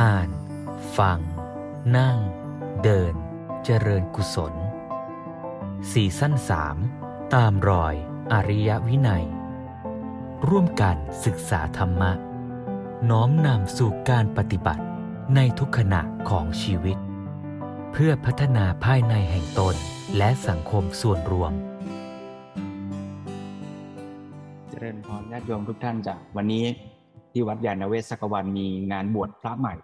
อ่าน ฟัง นั่ง เดิน เจริญกุศลสี่สั้นสามตามรอยอริยวินัย ร่วมกันศึกษาธรรมะ น้อมนำสู่การปฏิบัติในทุกขณะของชีวิต เพื่อพัฒนาภายในแห่งตนและสังคมส่วนรวม เจริญพรญาติโยมทุกท่านจากวันนี้ที่วัดยานเวศกวันมีงานบวชพระใหม่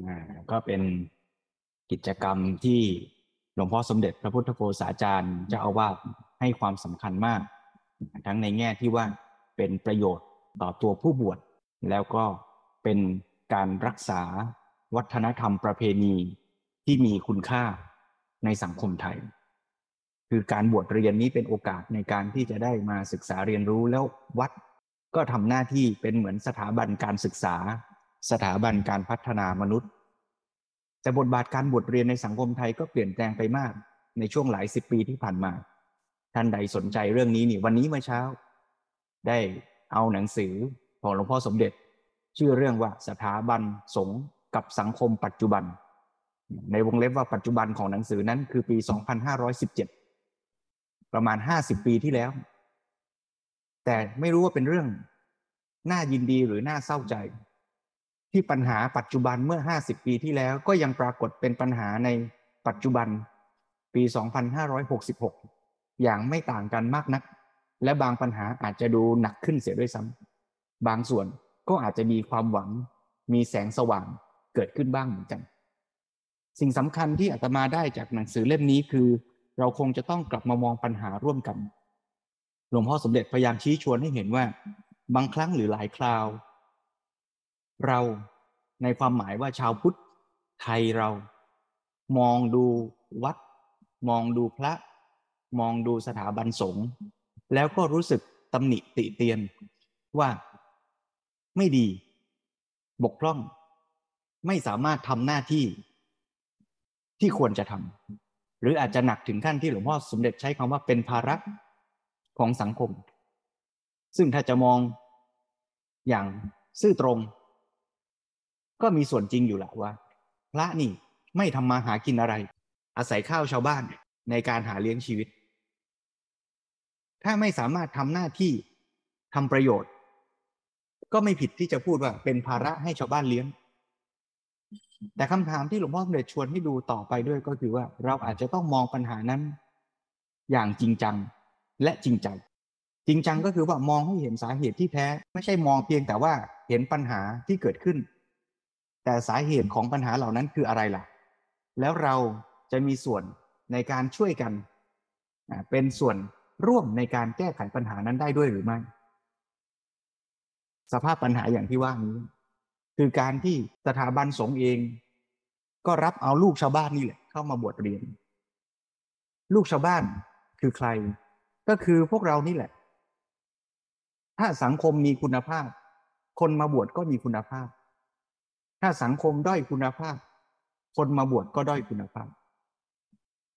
อ่าก็เป็นกิจกรรมที่หลวงพ่อสมเด็จพระพุทธโฆษาจารย์เจ้าอาวาสให้ความสำคัญมาก ทั้งในแง่ที่ว่าเป็นประโยชน์ต่อตัวผู้บวชแล้วก็เป็นการรักษาวัฒนธรรมประเพณีที่มีคุณค่าในสังคมไทย คือการบวชเรียนนี้เป็นโอกาสในการที่จะได้มาศึกษาเรียนรู้แล้ววัดก็ทำหน้าที่เป็นเหมือนสถาบันการศึกษา สถาบันการพัฒนามนุษย์ แต่บทบาทการบวชเรียนในสังคมไทยก็เปลี่ยนแปลงไปมากในช่วงหลายสิบปีที่ผ่านมา ท่านใดสนใจเรื่องนี้นี่วันนี้เมื่อเช้า ได้เอาหนังสือของหลวงพ่อสมเด็จ ชื่อเรื่องว่าสถาบันสงฆ์กับสังคมปัจจุบัน ในวงเล็บว่าปัจจุบันของหนังสือนั้นคือปี 2517 ประมาณ 50 ปีที่แล้ว แต่ไม่รู้ว่าเป็นเรื่องน่ายินดีหรือน่าเศร้าใจ ที่ปัญหาปัจจุบันเมื่อ 50 ปีที่แล้วก็ยังปรากฏเป็นปัญหาในปัจจุบันปี 2566 อย่างไม่ต่างกันมากนัก และบางปัญหาอาจจะดูหนักขึ้นเสียด้วยซ้ำบางส่วนก็อาจจะมีความหวัง มีแสงสว่างเกิดขึ้นบ้างเหมือนกัน สิ่งสำคัญที่อาตมาได้จากหนังสือเล่มนี้คือ เราคงจะต้องกลับมามองปัญหาร่วมกัน หลวงพ่อสมเด็จพยายามชี้ชวนให้เห็นว่า บางครั้งหรือหลายคราว เราในความหมายว่าชาวพุทธไทยเรา มองดูวัด มองดูพระ มองดูสถาบันสงฆ์แล้วก็รู้สึกตำหนิติเตียนว่าไม่ดี บกพร่อง ไม่สามารถทำหน้าที่ที่ควรจะทำหรืออาจจะหนักถึงขั้นที่หลวงพ่อสมเด็จใช้คำว่าเป็นภาระของสังคม ซึ่งถ้าจะมองอย่างซื่อตรง ก็มีส่วนจริงอยู่แหละว่า พระนี่ไม่ทำมาหากินอะไร อาศัยข้าวชาวบ้านในการหาเลี้ยงชีวิต ถ้าไม่สามารถทำหน้าที่ทำประโยชน์ ก็ไม่ผิดที่จะพูดว่าเป็นภาระให้ชาวบ้านเลี้ยง แต่คำถามที่หลวงพ่อสมเด็จชวนให้ดูต่อไปด้วยก็คือว่าเราอาจจะต้องมองปัญหานั้น อย่างจริงจังและจริงใจจริงจังก็คือว่ามองให้เห็นสาเหตุที่แท้ ไม่ใช่มองเพียงแต่ว่าเห็นปัญหาที่เกิดขึ้น แต่สาเหตุของปัญหาเหล่านั้นคืออะไรล่ะ แล้วเราจะมีส่วนในการช่วยกันเป็นส่วนร่วมในการแก้ไขปัญหานั้นได้ด้วยหรือไม่ สภาพปัญหาอย่างที่ว่านี้ คือการที่สถาบันสงฆ์เอง ก็รับเอาลูกชาวบ้านนี่แหละเข้ามาบวชเรียน ลูกชาวบ้านคือใคร ก็คือพวกเรานี่แหละ ถ้าสังคมมีคุณภาพ คนมาบวชก็มีคุณภาพ ถ้าสังคมด้อยคุณภาพ คนมาบวชก็ด้อยคุณภาพ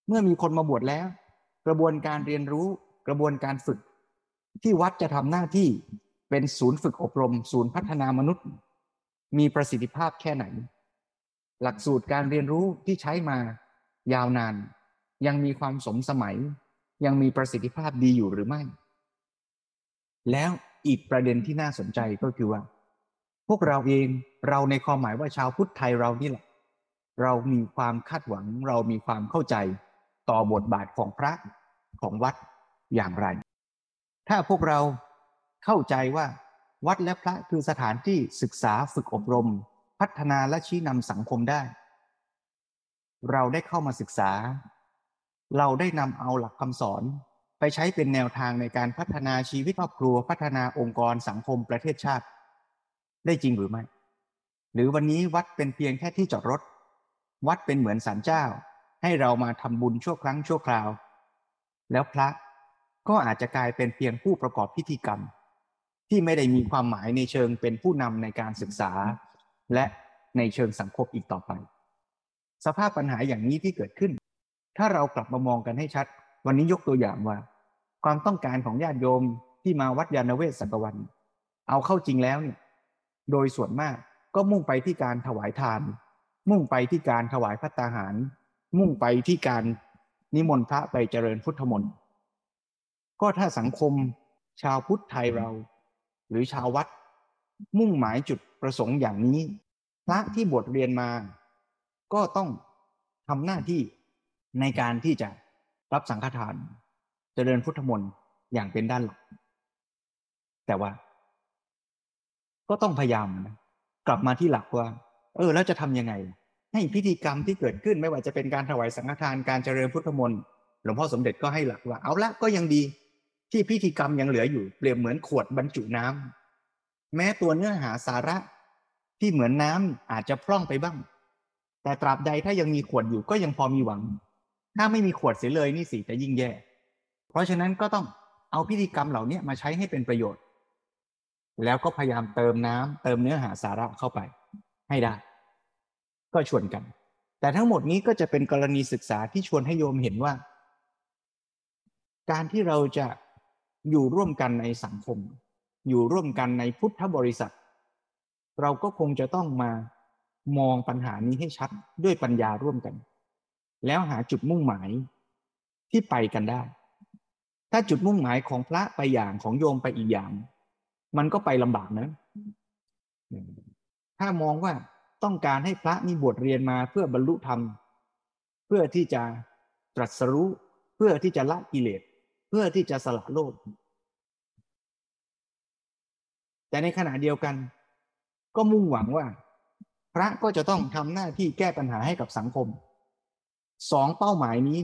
เมื่อมีคนมาบวชแล้ว กระบวนการเรียนรู้กระบวนการฝึก ที่วัดจะทำหน้าที่เป็นศูนย์ฝึกอบรม ศูนย์พัฒนามนุษย์ มีประสิทธิภาพแค่ไหน หลักสูตรการเรียนรู้ที่ใช้มายาวนาน ยังมีความสมสมัย ยังมีประสิทธิภาพดีอยู่หรือไม่ แล้วอีกประเด็นที่น่าสนใจก็คือว่า พวกเราเองเราในความหมายว่าชาวพุทธไทยเรานี่แหละ เรามีความคาดหวัง เรามีความเข้าใจต่อบทบาทของพระของวัดอย่างไร ถ้าพวกเราเข้าใจว่าวัดและพระคือสถานที่ศึกษาฝึกอบรม พัฒนาและชี้นำสังคมได้ เราได้เข้ามาศึกษา เราได้นำเอาหลักคำสอนไปใช้เป็นแนวทางในการพัฒนาชีวิตครอบครัว พัฒนาองค์กรสังคมประเทศชาติ ได้จริงหรือไม่ หรือวันนี้วัดเป็นเพียงแค่ที่จอดรถ วัดเป็นเหมือนศาลเจ้า ให้เรามาทำบุญชั่วครั้งชั่วคราว แล้วพระก็อาจจะกลายเป็นเพียงผู้ประกอบพิธีกรรม ที่ไม่ได้มีความหมายในเชิงเป็นผู้นำในการศึกษา และในเชิงสังคมอีกต่อไป สภาพปัญหาอย่างนี้ที่เกิดขึ้น ถ้าเรากลับมามองกันให้ชัด วันนี้ยกตัวอย่างว่า ความต้องการของญาติโยมที่มาวัดยานเวศสักวัน เอาเข้าจริงแล้วเนี่ย โดยส่วนมากก็มุ่งไปที่การถวายทาน มุ่งไปที่การถวายพัตตาหาร มุ่งไปที่การนิมนต์พระไปเจริญพุทธมนต์ก็ถ้าสังคมชาวพุทธไทยเรา หรือชาววัด มุ่งหมายจุดประสงค์อย่างนี้ พระที่บวชเรียนมา ก็ต้องทำหน้าที่ในการที่จะรับสังฆทาน เจริญพุทธมนต์อย่างเป็นด้านหลักแต่ว่า ก็ต้องพยายามนะกลับมาที่หลักว่า เออ แล้วจะทำยังไง ให้พิธีกรรมที่เกิดขึ้นไม่ว่าจะเป็นการถวายสังฆทานการเจริญพุทธมนต์หลวงพ่อสมเด็จก็ให้หลักว่า เอาละก็ยังดี ที่พิธีกรรมยังเหลืออยู่เปรียบเหมือนขวดบรรจุน้ำแม้ตัวเนื้อหาสาระที่เหมือนน้ำอาจจะพร่องไปบ้าง แต่ตราบใดถ้ายังมีขวดอยู่ก็ยังพอมีหวัง ถ้าไม่มีขวดเสียเลยนี่สิจะยิ่งแย่ เพราะฉะนั้นก็ต้องเอาพิธีกรรมเหล่านี้มาใช้ให้เป็นประโยชน์ แล้วก็พยายามเติมน้ำเติมเนื้อหาสาระเข้าไป ให้ได้ ก็ชวนกัน แต่ทั้งหมดนี้ก็จะเป็นกรณีศึกษาที่ชวนให้โยมเห็นว่า การที่เราจะอยู่ร่วมกันในสังคม อยู่ร่วมกันในพุทธบริษัท เราก็คงจะต้องมามองปัญหานี้ให้ชัดด้วยปัญญาร่วมกัน แล้วหาจุดมุ่งหมายที่ไปกันได้ ถ้าจุดมุ่งหมายของพระไปอย่างของโยมไปอีกอย่าง มันก็ไปลำบากนะ ถ้ามองว่าต้องการให้พระนี่บวชเรียนมาเพื่อบรรลุธรรม เพื่อที่จะตรัสรู้เพื่อที่จะละกิเลสเพื่อที่จะสละโลก แต่ในขณะเดียวกัน ก็มุ่งหวังว่า พระก็จะต้องทำหน้าที่แก้ปัญหาให้กับสังคมสองเป้าหมายนี้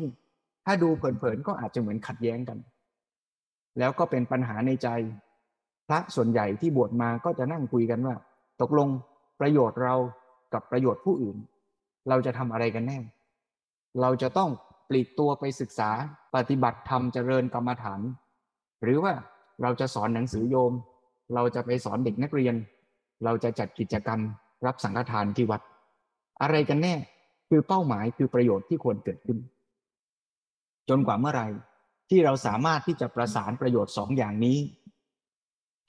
ถ้าดูเผินๆก็อาจจะเหมือนขัดแย้งกัน แล้วก็เป็นปัญหาในใจ ระส่วนใหญ่ที่บวชมาก็จะนั่งคุยกันว่า ตกลงประโยชน์เรากับประโยชน์ผู้อื่น เราจะทำอะไรกันแน่ เราจะต้องปลีกตัวไปศึกษาปฏิบัติธรรมเจริญกรรมฐาน หรือว่าเราจะสอนหนังสือโยม เราจะไปสอนเด็กนักเรียน เราจะจัดกิจกรรมรับสังฆทานที่วัด อะไรกันแน่คือเป้าหมายคือประโยชน์ที่ควรเกิดขึ้น จนกว่าเมื่อไหร่ที่เราสามารถที่จะประสานประโยชน์สองอย่างนี้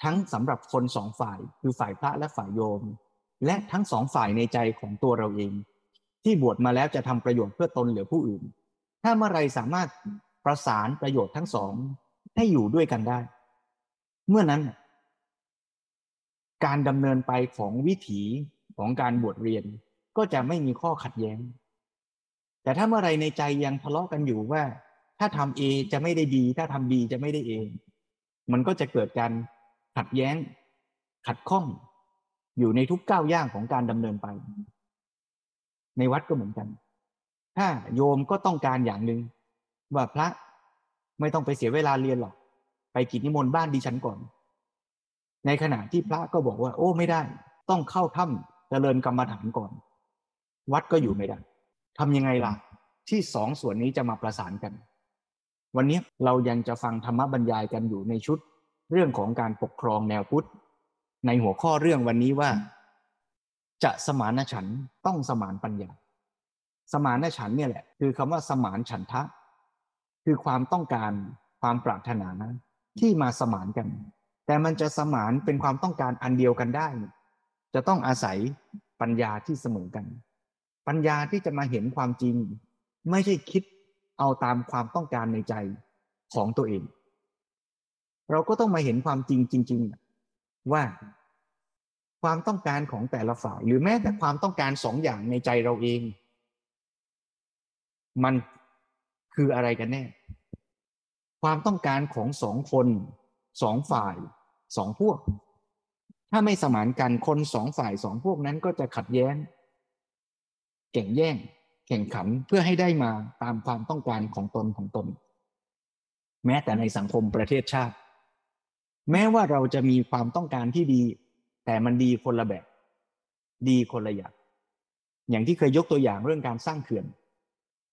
ทั้งสำหรับคนสองฝ่ายคือฝ่ายพระและฝ่ายโยม และทั้งสองฝ่ายในใจของตัวเราเอง ที่บวชมาแล้วจะทำประโยชน์เพื่อตนหรือผู้อื่น ถ้าเมื่อไรสามารถประสานประโยชน์ทั้งสองให้อยู่ด้วยกันได้ เมื่อนั้น การดำเนินไปของวิถีของการบวชเรียนก็จะไม่มีข้อขัดแย้ง แต่ถ้าเมื่อไรในใจยังทะเลาะกันอยู่ว่า ถ้าทำเอจะไม่ได้ดี ถ้าทำบีจะไม่ได้เอง มันก็จะเกิดการ ขัดแย้ง ขัดข้อง อยู่ในทุกก้าวย่างของการดำเนินไป ในวัดก็เหมือนกัน ถ้าโยมก็ต้องการอย่างหนึ่งว่าพระไม่ต้องไปเสียเวลาเรียนหรอก ไปกิจนิมนต์บ้านดิฉันก่อน ในขณะที่พระก็บอกว่า โอ้ไม่ได้ ต้องเข้าถ้ำเจริญกรรมฐานก่อน วัดก็อยู่ไม่ได้ทำยังไงล่ะ ที่สองส่วนนี้จะมาประสานกัน วันนี้เรายังจะฟังธรรมบรรยายกันอยู่ในชุด เรื่องของการปกครองแนวพุทธ ในหัวข้อเรื่องวันนี้ว่า จะสมานฉันต้องสมานปัญญา สมานฉันเนี่ยแหละ คือคำว่าสมานฉันทะ คือความต้องการความปรารถนาที่มาสมานกัน แต่มันจะสมานเป็นความต้องการอันเดียวกันได้ จะต้องอาศัยปัญญาที่เสมอกัน ปัญญาที่จะมาเห็นความจริง ไม่ใช่คิดเอาตามความต้องการในใจของตัวเอง เราก็ต้องมาเห็นความจริงจริง ๆ ว่าความต้องการของแต่ละฝ่าย หรือแม้แต่ความต้องการสองอย่างในใจเราเอง มันคืออะไรกันแน่ ความต้องการของสองคนสองฝ่ายสองพวก ถ้าไม่สมานกันคนสองฝ่ายสองพวกนั้นก็จะขัดแย้งแข่งแย่ง แข่งขันเพื่อให้ได้มาตามความต้องการของตนของตน แม้แต่ในสังคมประเทศชาติ แม้ว่าเราจะมีความต้องการที่ดี แต่มันดีคนละแบบ ดีคนละอย่างอย่างที่เคยยกตัวอย่างเรื่องการสร้างเขื่อน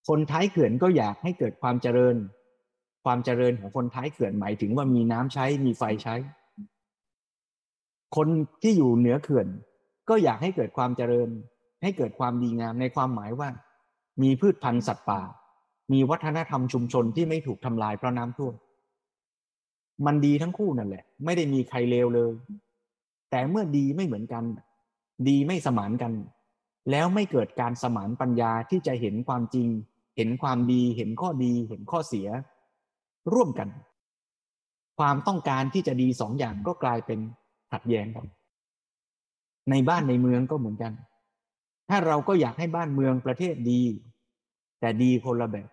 คนท้ายเขื่อนก็อยากให้เกิดความเจริญ ความเจริญของคนท้ายเขื่อนหมายถึงว่ามีน้ำใช้มีไฟใช้ คนที่อยู่เหนือเขื่อน ก็อยากให้เกิดความเจริญ ให้เกิดความดีงามในความหมายว่า มีพืชพันธุ์สัตว์ป่า มีวัฒนธรรมชุมชนที่ไม่ถูกทำลายเพราะน้ำท่วม มันดีทั้งคู่นั่นแหละ ไม่ได้มีใครเลวเลย แต่เมื่อดีไม่เหมือนกัน ดีไม่สมานกัน แล้วไม่เกิดการสมานปัญญาที่จะเห็นความจริง เห็นความดี เห็นข้อดี เห็นข้อเสีย ร่วมกัน ความต้องการที่จะดีสองอย่างก็กลายเป็นขัดแย้งกันในบ้านในเมืองก็เหมือนกัน ถ้าเราก็อยากให้บ้านเมืองประเทศดี แต่ดีคนละแบบ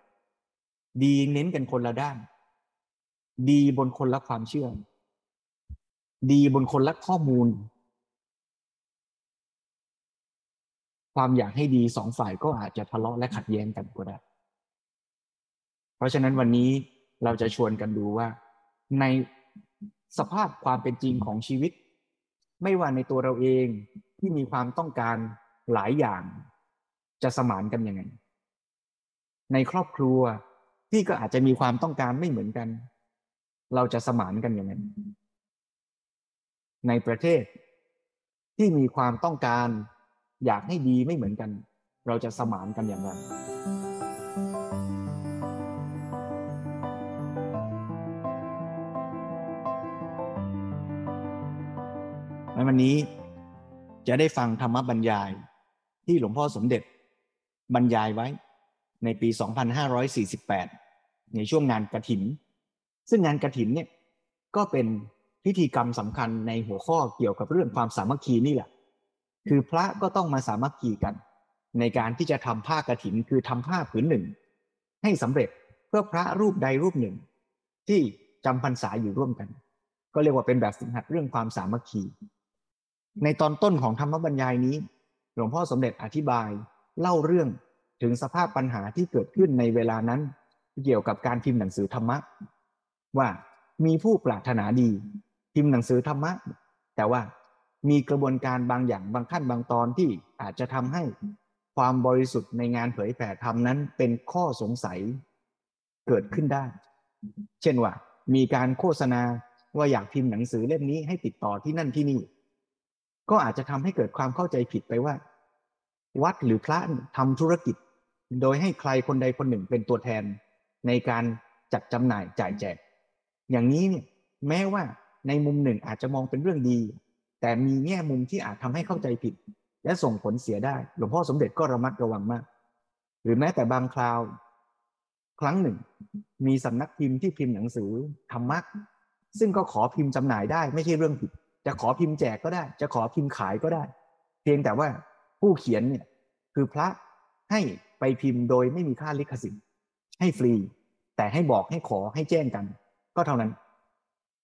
ดีเน้นกันคนละด้าน ดีบนคนละความเชื่อ ดีบนคนละข้อมูล ความอยากให้ดีสองฝ่ายก็อาจจะทะเลาะและขัดแย้งกันก็ได้ เพราะฉะนั้นวันนี้เราจะชวนกันดูว่า ในสภาพความเป็นจริงของชีวิต ไม่ว่าในตัวเราเองที่มีความต้องการหลายอย่าง จะสมานกันยังไง ในครอบครัวที่ก็อาจจะมีความต้องการไม่เหมือนกัน เราจะสมานกันยังไงในประเทศที่มีความต้องการอยากให้ดีไม่เหมือนกัน เราจะสมานกันอย่างไรในวันนี้จะได้ฟังธรรมบรรยายที่หลวงพ่อสมเด็จบรรยายไว้ในปี 2548 ในช่วงงานกระถิ่น ซึ่งงานกระถินเนี่ยก็เป็นพิธีกรรมสำคัญในหัวข้อเกี่ยวกับเรื่องความสามัคคีนี่แหละ คือพระก็ต้องมาสามัคคีกัน ในการที่จะทำผ้ากระถินคือทำผ้าผืนหนึ่ง ให้สำเร็จเพื่อพระรูปใดรูปหนึ่ง ที่จำพรรษาอยู่ร่วมกัน ก็เรียกว่าเป็นแบบฝึกหัดเรื่องความสามัคคี ในตอนต้นของธรรมบรรยายนี้ หลวงพ่อสมเด็จอธิบายเล่าเรื่องถึงสภาพปัญหาที่เกิดขึ้นในเวลานั้น เกี่ยวกับการพิมพ์หนังสือธรรมะ ว่ามีผู้ปรารถนาดีพิมพ์หนังสือธรรมะ แต่ว่ามีกระบวนการบางอย่างบางขั้นบางตอนที่อาจจะทำให้ความบริสุทธิ์ในงานเผยแผ่ธรรมนั้นเป็นข้อสงสัยเกิดขึ้นได้ เช่นว่า มีการโฆษณาว่าอยากพิมพ์หนังสือเล่มนี้ให้ติดต่อที่นั่นที่นี่ ก็อาจจะทำให้เกิดความเข้าใจผิดไปว่า วัดหรือพระทำธุรกิจ โดยให้ใครคนใดคนหนึ่งเป็นตัวแทนในการจัดจำหน่ายจ่ายแจก อย่างนี้เนี่ยแม้ว่าในมุมหนึ่งอาจจะมองเป็นเรื่องดี แต่มีแง่มุมที่อาจทำให้เข้าใจผิด และส่งผลเสียได้ หลวงพ่อสมเด็จก็ระมัดระวังมาก หรือแม้แต่บางคราว ครั้งหนึ่ง มีสำนักพิมพ์ที่พิมพ์หนังสือธรรมะซึ่งก็ขอพิมพ์จำหน่ายได้ไม่ใช่เรื่องผิด จะขอพิมพ์แจกก็ได้ จะขอพิมพ์ขายก็ได้ เพียงแต่ว่าผู้เขียนเนี่ยคือพระให้ไปพิมพ์โดยไม่มีค่าลิขสิทธิ์ให้ฟรี แต่ให้บอกให้ขอให้แจ้งกัน ก็เท่านั้น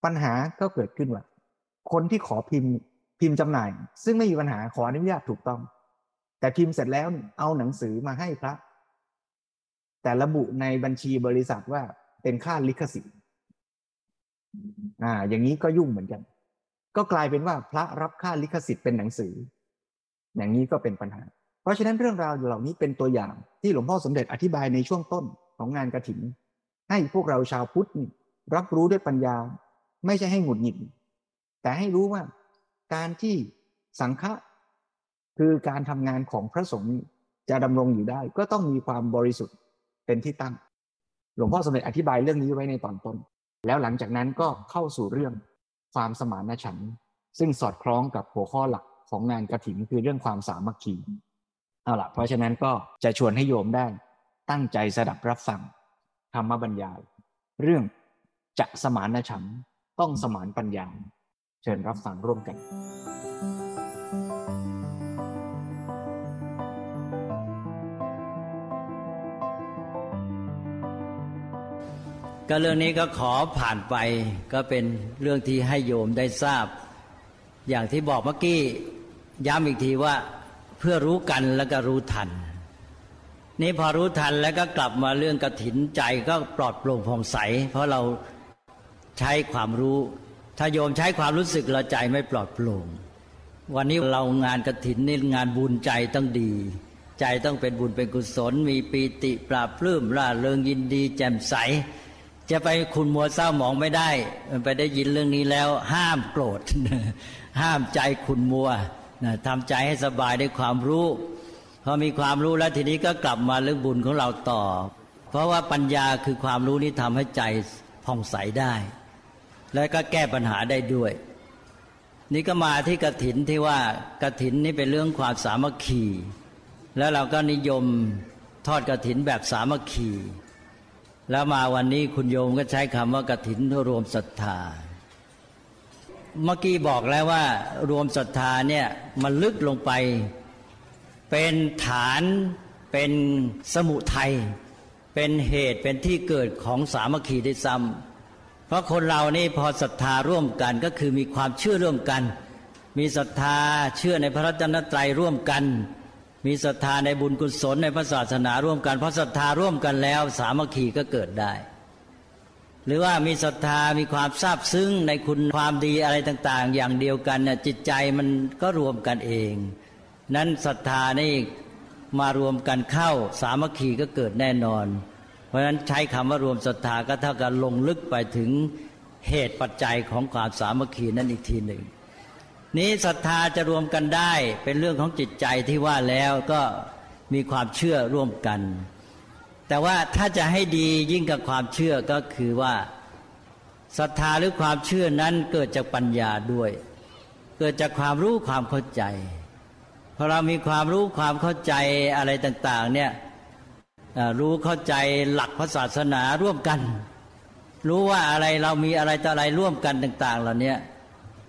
ปัญหาก็เกิดขึ้นว่าคนที่ขอพิมพ์พิมพ์จำหน่าย ซึ่งไม่มีปัญหาขออนุญาตถูกต้อง แต่พิมพ์เสร็จแล้วเอาหนังสือมาให้พระ แต่ระบุในบัญชีบริษัทว่าเป็นค่าลิขสิทธิ์อ่า อย่างนี้ก็ยุ่งเหมือนกัน ก็กลายเป็นว่าพระรับค่าลิขสิทธิ์เป็นหนังสือ อย่างนี้ก็เป็นปัญหา เพราะฉะนั้นเรื่องราวเหล่านี้เป็นตัวอย่างที่หลวงพ่อสมเด็จอธิบายในช่วงต้นของงานกระถิ่นให้พวกเราชาวพุทธ รับรู้ด้วยปัญญา ไม่ใช่ให้หงุดหงิด แต่ให้รู้ว่า การที่สังฆะคือการทำงานของพระสงฆ์จะดำรงอยู่ได้ ก็ต้องมีความบริสุทธิ์เป็นที่ตั้ง หลวงพ่อสมเด็จอธิบายเรื่องนี้ไว้ในตอนต้น แล้วหลังจากนั้นก็เข้าสู่เรื่องความสมานฉันท์ซึ่งสอดคล้องกับหัวข้อหลักของงานกระถิ่นคือเรื่องความสามัคคีเอาละเพราะฉะนั้นก็จะชวนให้โยมได้ ตั้งใจสดับรับฟังธรรมบรรยาย เรื่อง จะสมานฉันต้องสมานปัญญา เชิญรับฟังร่วมกันก็เรื่องนี้ก็ขอผ่านไปก็เป็นเรื่องที่ให้โยมได้ทราบ อย่างที่บอกเมื่อกี้ย้ำอีกทีว่าเพื่อรู้กันแล้วก็รู้ทัน นี่พอรู้ทันแล้วก็กลับมาเรื่องกระถินใจก็ปลอดโปร่งผ่องใส เพราะเรา ใช้ความรู้ ถ้าโยมใช้ความรู้สึกเราใจไม่ปลอดโปร่งวันนี้เรางานกระถินนี่งานบุญใจต้องดี ใจต้องเป็นบุญเป็นกุศล มีปีติปราบปลื้มร่าเริงยินดี แจ่มใส จะไปคุณมัวเศร้าหมองไม่ได้ มันไปได้ยินเรื่องนี้แล้ว ห้ามโกรธ ห้ามใจคุณมัวนะทำใจให้สบายด้วยความรู้พอมีความรู้แล้วทีนี้ก็กลับมาเรื่องบุญของเราต่อ เพราะว่าปัญญาคือความรู้นี้ทำให้ใจผ่องใสได้ และก็แก้ปัญหาได้ด้วย นี่ก็มาที่กระถินที่ว่ากระถินนี่เป็นเรื่องความสามัคคี แล้วเราก็นิยมทอดกระถินแบบสามัคคี แล้วมาวันนี้คุณโยมก็ใช้คำว่ากระถินรวมศรัทธา เมื่อกี้บอกแล้วว่ารวมศรัทธาเนี่ยมันลึกลงไป เป็นฐานเป็นสมุทัยเป็นเหตุเป็นที่เกิดของสามัคคีได้ซ้ำ เพราะคนเรานี่พอศรัทธาร่วมกันก็คือมีความเชื่อร่วมกัน มีศรัทธาเชื่อในพระรัตนตรัยร่วมกัน มีศรัทธาในบุญกุศลในพระศาสนาร่วมกัน เพราะศรัทธาร่วมกันแล้ว สามัคคีก็เกิดได้ หรือว่ามีศรัทธามีความซาบซึ้งในคุณความดีอะไรต่าง ๆ อย่างเดียวกันน่ะจิตใจมันก็รวมกันเอง นั้นศรัทธานี่มารวมกันเข้าสามัคคีก็เกิดแน่นอน ราะฉะนั้นใช้คำว่ารวมศรัทธาก็เท่ากับลงลึกไปถึงเหตุปัจจัยของความสามัคคีนั่นอีกทีหนึ่ง นี้ศรัทธาจะรวมกันได้เป็นเรื่องของจิตใจที่ว่าแล้วก็มีความเชื่อร่วมกัน แต่ว่าถ้าจะให้ดียิ่งกับความเชื่อก็คือว่าศรัทธาหรือความเชื่อนั้นเกิดจากปัญญาด้วย เกิดจากความรู้ความเข้าใจพอเรามีความรู้ความเข้าใจอะไรต่าง ๆ เนี่ย รู้เข้าใจหลักพระศาสนาร่วมกัน รู้ว่าอะไรเรามีอะไรต่ออะไรร่วมกันต่าง ๆ เหล่านี้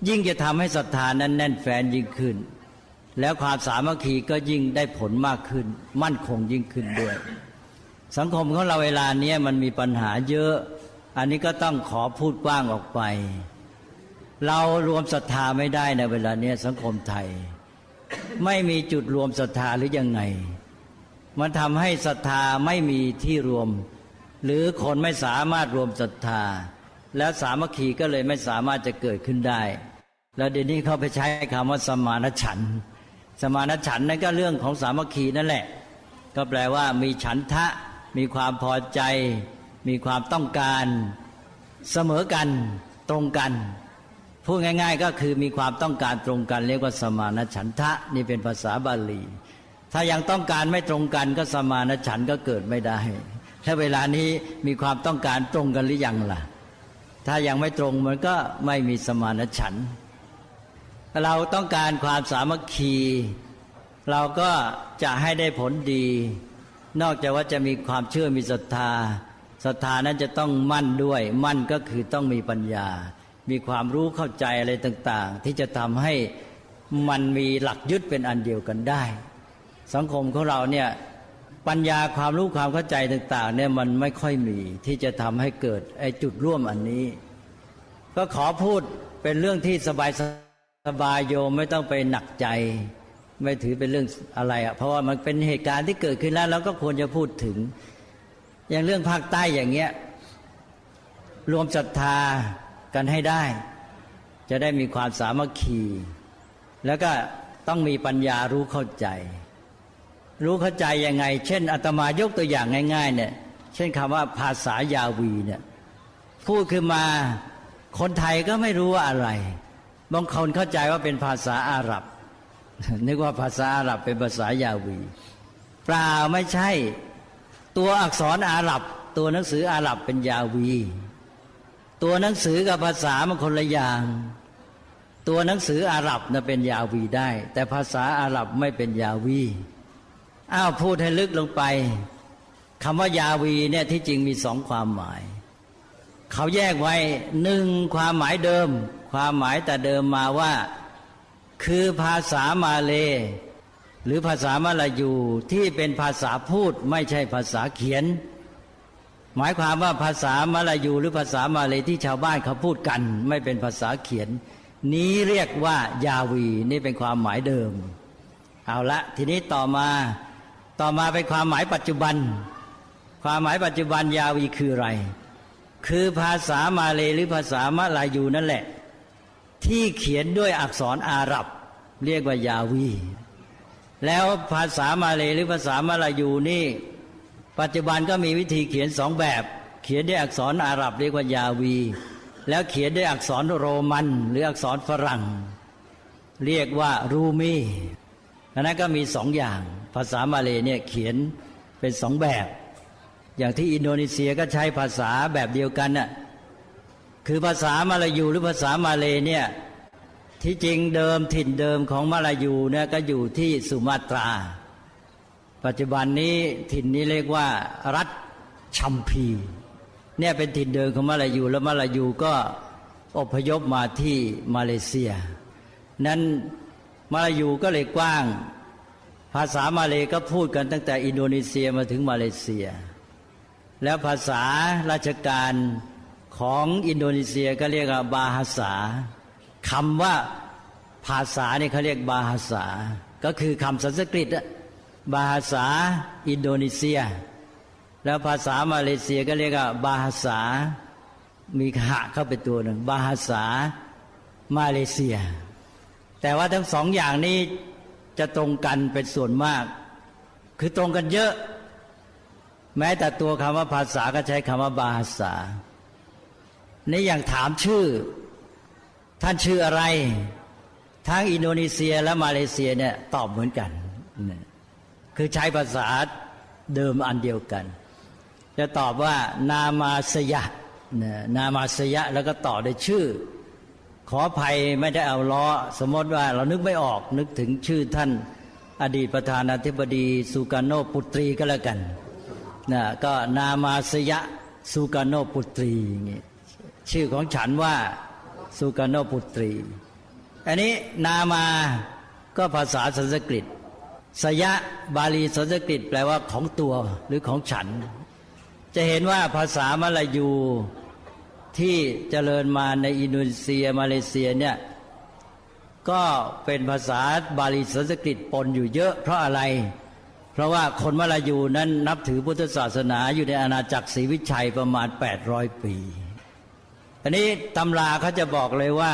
ยิ่งจะทำให้ศรัทธานั้นแน่นแฟนยิ่งขึ้น แล้วความสามัคคีก็ยิ่งได้ผลมากขึ้น มั่นคงยิ่งขึ้นด้วย สังคมของเราเวลานี้มันมีปัญหาเยอะ อันนี้ก็ต้องขอพูดกว้างออกไป เรารวมศรัทธาไม่ได้ในเวลาเนี้ยสังคมไทย ไม่มีจุดรวมศรัทธาหรือยังไง มันทำให้ศรัทธาไม่มีที่รวม หรือคนไม่สามารถรวมศรัทธา แล้วสามัคคีก็เลยไม่สามารถจะเกิดขึ้นได้ แล้วเดี๋ยวนี้เขาไปใช้คำว่าสมานฉัน สมานฉันนั่นก็เรื่องของสามัคคีนั่นแหละ ก็แปลว่ามีฉันทะ มีความพอใจ มีความต้องการ เสมอกันตรงกันพูดง่าย ๆ ก็คือมีความต้องการตรงกัน เรียกว่าสมานฉันทะนี่เป็นภาษาบาลี ถ้ายังต้องการไม่ตรงกันก็สมานฉันก็เกิดไม่ได้ ถ้าเวลานี้มีความต้องการตรงกันหรือยังล่ะ ถ้ายังไม่ตรงมันก็ไม่มีสมานฉัน เราต้องการความสามัคคี เราก็จะให้ได้ผลดี นอกจากว่าจะมีความเชื่อมีศรัทธาศรัทธานั้นจะต้องมั่นด้วย มั่นก็คือต้องมีปัญญา มีความรู้เข้าใจอะไรต่าง ๆ ที่จะทำให้มันมีหลักยึดเป็นอันเดียวกันได้ สังคมของเราเนี่ยปัญญาความรู้ความเข้าใจต่าง ๆ เนี่ยมันไม่ค่อยมีที่จะทำให้เกิดไอ้จุดร่วมอันนี้ ก็ขอพูดเป็นเรื่องที่สบายสบายโยมไม่ต้องไปหนักใจ ไม่ถือเป็นเรื่องอะไรอะ่ะเพราะว่ามันเป็นเหตุการณ์ที่เกิดขึ้นแล้วเราก็ควรจะพูดถึง อย่างเรื่องภาคใต้อย่างเงี้ยรวมศรัทธากันให้ได้ จะได้มีความสามัคคี แล้วก็ต้องมีปัญญารู้เข้าใจ รู้เข้าใจยังไง เช่นอาตมายกตัวอย่างง่าย ๆ เนี่ย เช่นคำว่าภาษายาวีเนี่ยพูดขึ้นมาคนไทยก็ไม่รู้ว่าอะไร บางคนเข้าใจว่าเป็นภาษาอาหรับ นึกว่าภาษาอาหรับเป็นภาษายาวีเปล่าไม่ใช่ ตัวอักษรอาหรับ ตัวหนังสืออาหรับเป็นยาวี ตัวหนังสือกับภาษามันคนละอย่าง ตัวหนังสืออาหรับนะเป็นยาวีได้ แต่ภาษาอาหรับไม่เป็นยาวี อ้าวพูดให้ลึกลงไปคำว่ายาวีเนี่ยที่จริงมีสองความหมาย เขาแยกไว้หนึ่งความหมายเดิม ความหมายแต่เดิมมาว่า คือภาษามาเล หรือภาษามลายูที่เป็นภาษาพูดไม่ใช่ภาษาเขียน หมายความว่าภาษามลายูหรือภาษามาเลที่ชาวบ้านเขาพูดกัน ไม่เป็นภาษาเขียน นี้เรียกว่ายาวีนี่เป็นความหมายเดิม เอาละทีนี้ต่อมา ต่อมาเป็นความหมายปัจจุบัน ความหมายปัจจุบันยาวีคืออะไร คือภาษามาเลยหรือภาษามลายูนั่นแหละ ที่เขียนด้วยอักษรอาหรับ เรียกว่ายาวี แล้วภาษามาเลยหรือภาษามลายูนี่ ปัจจุบันก็มีวิธีเขียนสองแบบ เขียนด้วยอักษรอาหรับ เรียกว่ายาวี แล้วเขียนด้วยอักษรโรมัน หรืออักษรฝรั่ง เรียกว่ารูมี อันนั้นก็มีสองอย่าง ภาษามาเลเนี่ยเขียนเป็นสองแบบ อย่างที่อินโดนีเซียก็ใช้ภาษาแบบเดียวกันน่ะคือภาษามาลายูหรือภาษามาเลเนี่ยที่จริงเดิมถิ่นเดิมของมาลายูเนี่ยก็อยู่ที่สุมาตรา ปัจจุบันนี้ถิ่นนี้เรียกว่า รัฐชัมพีเนี่ยเป็นถิ่นเดิมของมาลายูแล้วมาลายูก็อพยพมาที่มาเลเซีย นั้น มาลายูก็เลยกว้าง ภาษามาเลก็พูดกันตั้งแต่อินโดนีเซียมาถึงมาเลเซีย แล้วภาษาราชการของอินโดนีเซียก็เรียกว่าบาฮาษาคำว่าภาษาเนี่ยเขาเรียกบาฮาษา ก็คือคำสันสกฤตอะบาฮาษาอินโดนีเซีย แล้วภาษามาเลเซียก็เรียกว่าบาฮาษามีขะเข้าไปตัวหนึ่งบาฮาษามาเลเซีย แต่ว่าทั้งสองอย่างนี้จะตรงกันเป็นส่วนมาก คือตรงกันเยอะ แม้แต่ตัวคำว่าภาษาก็ใช้คำว่าบาฮาษานี่อย่างถามชื่อ ท่านชื่ออะไร ทั้งอินโดนีเซียและมาเลเซียเนี่ยตอบเหมือนกัน คือใช้ภาษาเดิมอันเดียวกัน จะตอบว่านามาสยะนามาสยะแล้วก็ต่อด้วยชื่อ ขออภัยไม่ได้เอาล้อ สมมติว่าเรานึกไม่ออกนึกถึงชื่อท่านอดีตประธานาธิบดีสุการโนปุตรีก็แล้วกันนะก็นามาสยะสุการโนปุตรีงี้ชื่อของฉันว่าสุการโนปุตรี อันนี้นามาก็ภาษาสันสกฤต สยะบาลีสันสกฤตแปลว่าของตัวหรือของฉัน จะเห็นว่าภาษามลายู ที่เจริญมาในอินโดนีเซียมาเลเซียเนี่ยก็เป็นภาษาบาลีสันสกฤตปนอยู่เยอะ เพราะอะไร เพราะว่าคนมาลายูนั้นนับถือพุทธศาสนาอยู่ในอาณาจักรศรีวิชัยประมาณ 800 ปี อันนี้ตำราเขาจะบอกเลยว่า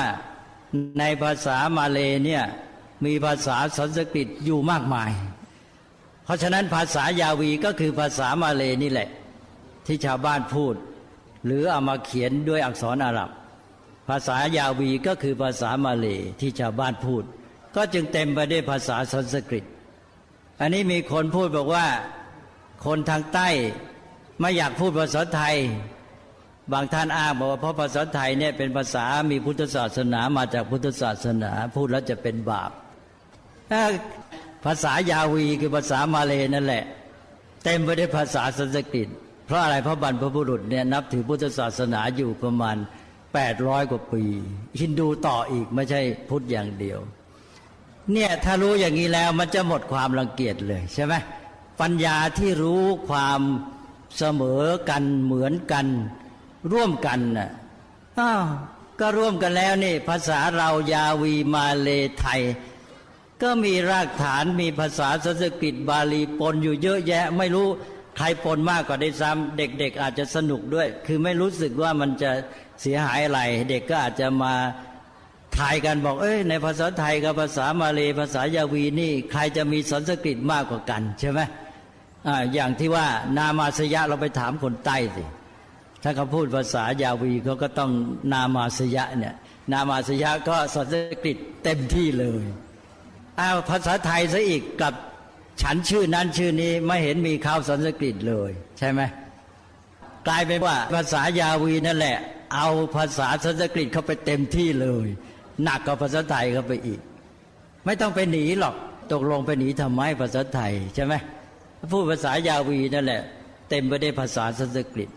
ในภาษามาเลเนี่ยมีภาษาสันสกฤตอยู่มากมาย เพราะฉะนั้นภาษายาวีก็คือภาษามาเลนี่แหละ ที่ชาวบ้านพูด หรือเอามาเขียนด้วยอักษรอาหรับ ภาษายาวีก็คือภาษามาเลยที่ชาวบ้านพูด ก็จึงเต็มไปด้วยภาษาสันสกฤต อันนี้มีคนพูดบอกว่าคนทางใต้ไม่อยากพูดภาษาไทย บางท่านอ้างบอกว่าเพราะภาษาไทยเนี่ยเป็นภาษามีพุทธศาสนามาจากพุทธศาสนาพูดแล้วจะเป็นบาปภาษายาวีคือภาษามาเลยนั่นแหละ เต็มไปด้วยภาษาสันสกฤต เพราะอะไรเพราะบรรพบุรุษเนี่ยนับถือพุทธศาสนาอยู่ประมาณ 800 กว่าปี ฮินดูต่ออีกไม่ใช่พุทธอย่างเดียว เนี่ยถ้ารู้อย่างนี้แล้วมันจะหมดความรังเกียจเลยใช่ไหมปัญญาที่รู้ความเสมอกันเหมือนกัน ร่วมกันน่ะอ้าวก็ร่วมกันแล้วนี่ ภาษาเรายาวีมาเลไทย ก็มีรากฐานมีภาษาสันสกฤตบาลีปนอยู่เยอะแยะไม่รู้ ใครปนมากกว่าได้ซ้ำเด็ก ๆ อาจจะสนุกด้วย คือไม่รู้สึกว่ามันจะเสียหายอะไร เด็กก็อาจจะมาทายกันบอก เอ้ยในภาษาไทยกับภาษามาเลภาษายาวีนี่ ใครจะมีสันสกฤตมากกว่ากันใช่ไหมออย่างที่ว่านามาสยะเราไปถามคนใต้สิถ้าเขาพูดภาษายาวีเขาก็ต้องนามาสยะเนี่ย นามาสยะก็สันสกฤตเต็มที่เลยอ้าวภาษาไทยซะอีกกับ ฉันชื่อนั้นชื่อนี้ไม่เห็นมีข้าวสันสกฤตเลย ใช่ไหมกลายเป็นว่าภาษายาวีนั่นแหละ เอาภาษาสันสกฤตเข้าไปเต็มที่เลย หนักกว่าภาษาไทยเข้าไปอีก ไม่ต้องไปหนีหรอกตกลงไปหนีทำไมภาษาไทยใช่ไหมพูดภาษายาวีนั่นแหละ เต็มไปด้วยภาษาสันสกฤต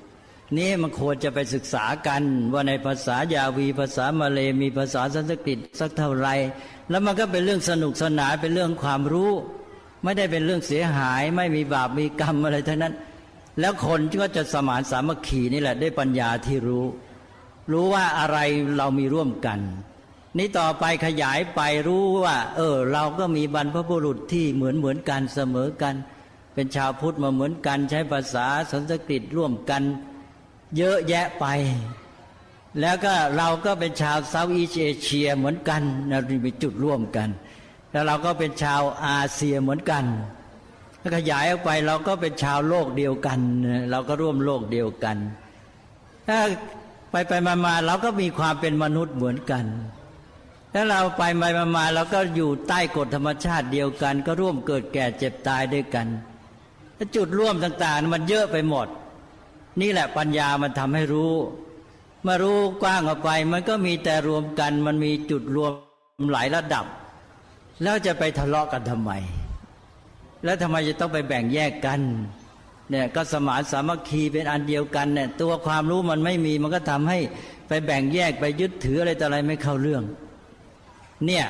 นี้มันควรจะไปศึกษากันว่าในภาษายาวีภาษามาเลมีภาษาสันสกฤตสักเท่าไร แล้วมันก็เป็นเรื่องสนุกสนานเป็นเรื่องความรู้ ไม่ได้เป็นเรื่องเสียหาย ไม่มีบาปมีกรรมอะไรทั้งนั้น แล้วคนก็จะสมานสามัคคีนี่แหละได้ปัญญาที่รู้ รู้ว่าอะไรเรามีร่วมกัน นี้ต่อไปขยายไปรู้ว่า เออ เราก็มีบรรพบุรุษที่เหมือนเหมือนกันเสมอกัน เป็นชาวพุทธมาเหมือนกัน ใช้ภาษาสันสกฤตร่วมกัน เยอะแยะไปแล้วก็เราก็เป็นชาวเซาท์อีสเอเชียเหมือนกันนะมีจุดร่วมกัน แล้วเราก็เป็นชาวอาเซียเหมือนกันถ้าขยายออกไปเราก็เป็นชาวโลกเดียวกัน เราก็ร่วมโลกเดียวกัน ถ้าไปไปมามาเราก็มีความเป็นมนุษย์เหมือนกันถ้าเราไปไปมามาเราก็อยู่ใต้กฎธรรมชาติเดียวกัน ก็ร่วมเกิดแก่เจ็บตายด้วยกันจุดร่วมต่างๆ มันเยอะไปหมด นี่แหละปัญญามันทำให้รู้มารู้กว้างออกไป มันก็มีแต่รวมกัน มันมีจุดรวมหลายระดับ แล้วจะไปทะเลาะกันทำไม แล้วทำไมจะต้องไปแบ่งแยกกันเนี่ยก็สมานสามัคคีเป็นอันเดียวกันเนี่ยตัวความรู้มันไม่มีมันก็ทำให้ไปแบ่งแยกไปยึดถืออะไรต่ออะไรไม่เข้าเรื่อง เนี่ย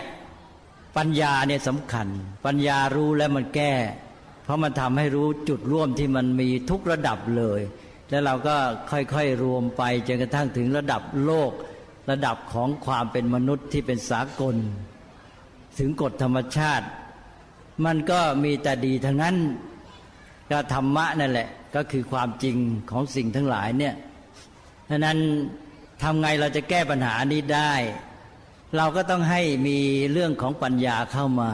ปัญญาเนี่ยสำคัญ ปัญญารู้แล้วมันแก้ เพราะมันทำให้รู้จุดร่วมที่มันมีทุกระดับเลย แล้วเราก็ค่อยๆรวมไปจนกระทั่งถึงระดับโลก ระดับของความเป็นมนุษย์ที่เป็นสากล ถึงกฎธรรมชาติ มันก็มีแต่ดีทั้งนั้นก็ธรรมะนั่นแหละ ก็คือความจริงของสิ่งทั้งหลายเนี่ยดังนั้นทำไงเราจะแก้ปัญหานี้ได้ เราก็ต้องให้มีเรื่องของปัญญาเข้ามา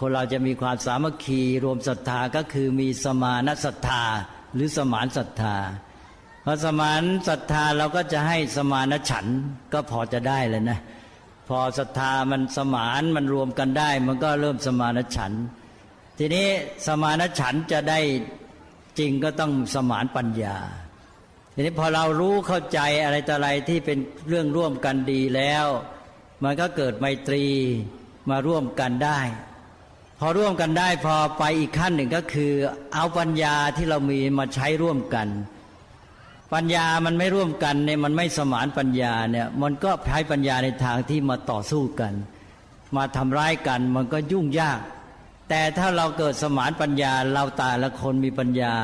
คนเราจะมีความสามัคคีรวมศรัทธาก็คือมีสมานศรัทธาหรือสมานศรัทธาพอสมานศรัทธาเราก็จะให้สมานฉันก็พอจะได้เลยนะ พอศรัทธามันสมานมันรวมกันได้ มันก็เริ่มสมานฉัน ทีนี้สมานฉันจะได้จริงก็ต้องสมานปัญญา ทีนี้พอเรารู้เข้าใจอะไรต่ออะไรที่เป็นเรื่องร่วมกันดีแล้ว มันก็เกิดไมตรีมาร่วมกันได้ พอร่วมกันได้พอไปอีกขั้นหนึ่งก็คือ เอาปัญญาที่เรามีมาใช้ร่วมกัน ปัญญามันไม่ร่วมกันเนี่ยมันไม่สมานปัญญาเนี่ยมันก็ใช้ปัญญาในทางที่มาต่อสู้กัน มาทำร้ายกันมันก็ยุ่งยาก แต่ถ้าเราเกิดสมานปัญญาเราตาละคนมีปัญญา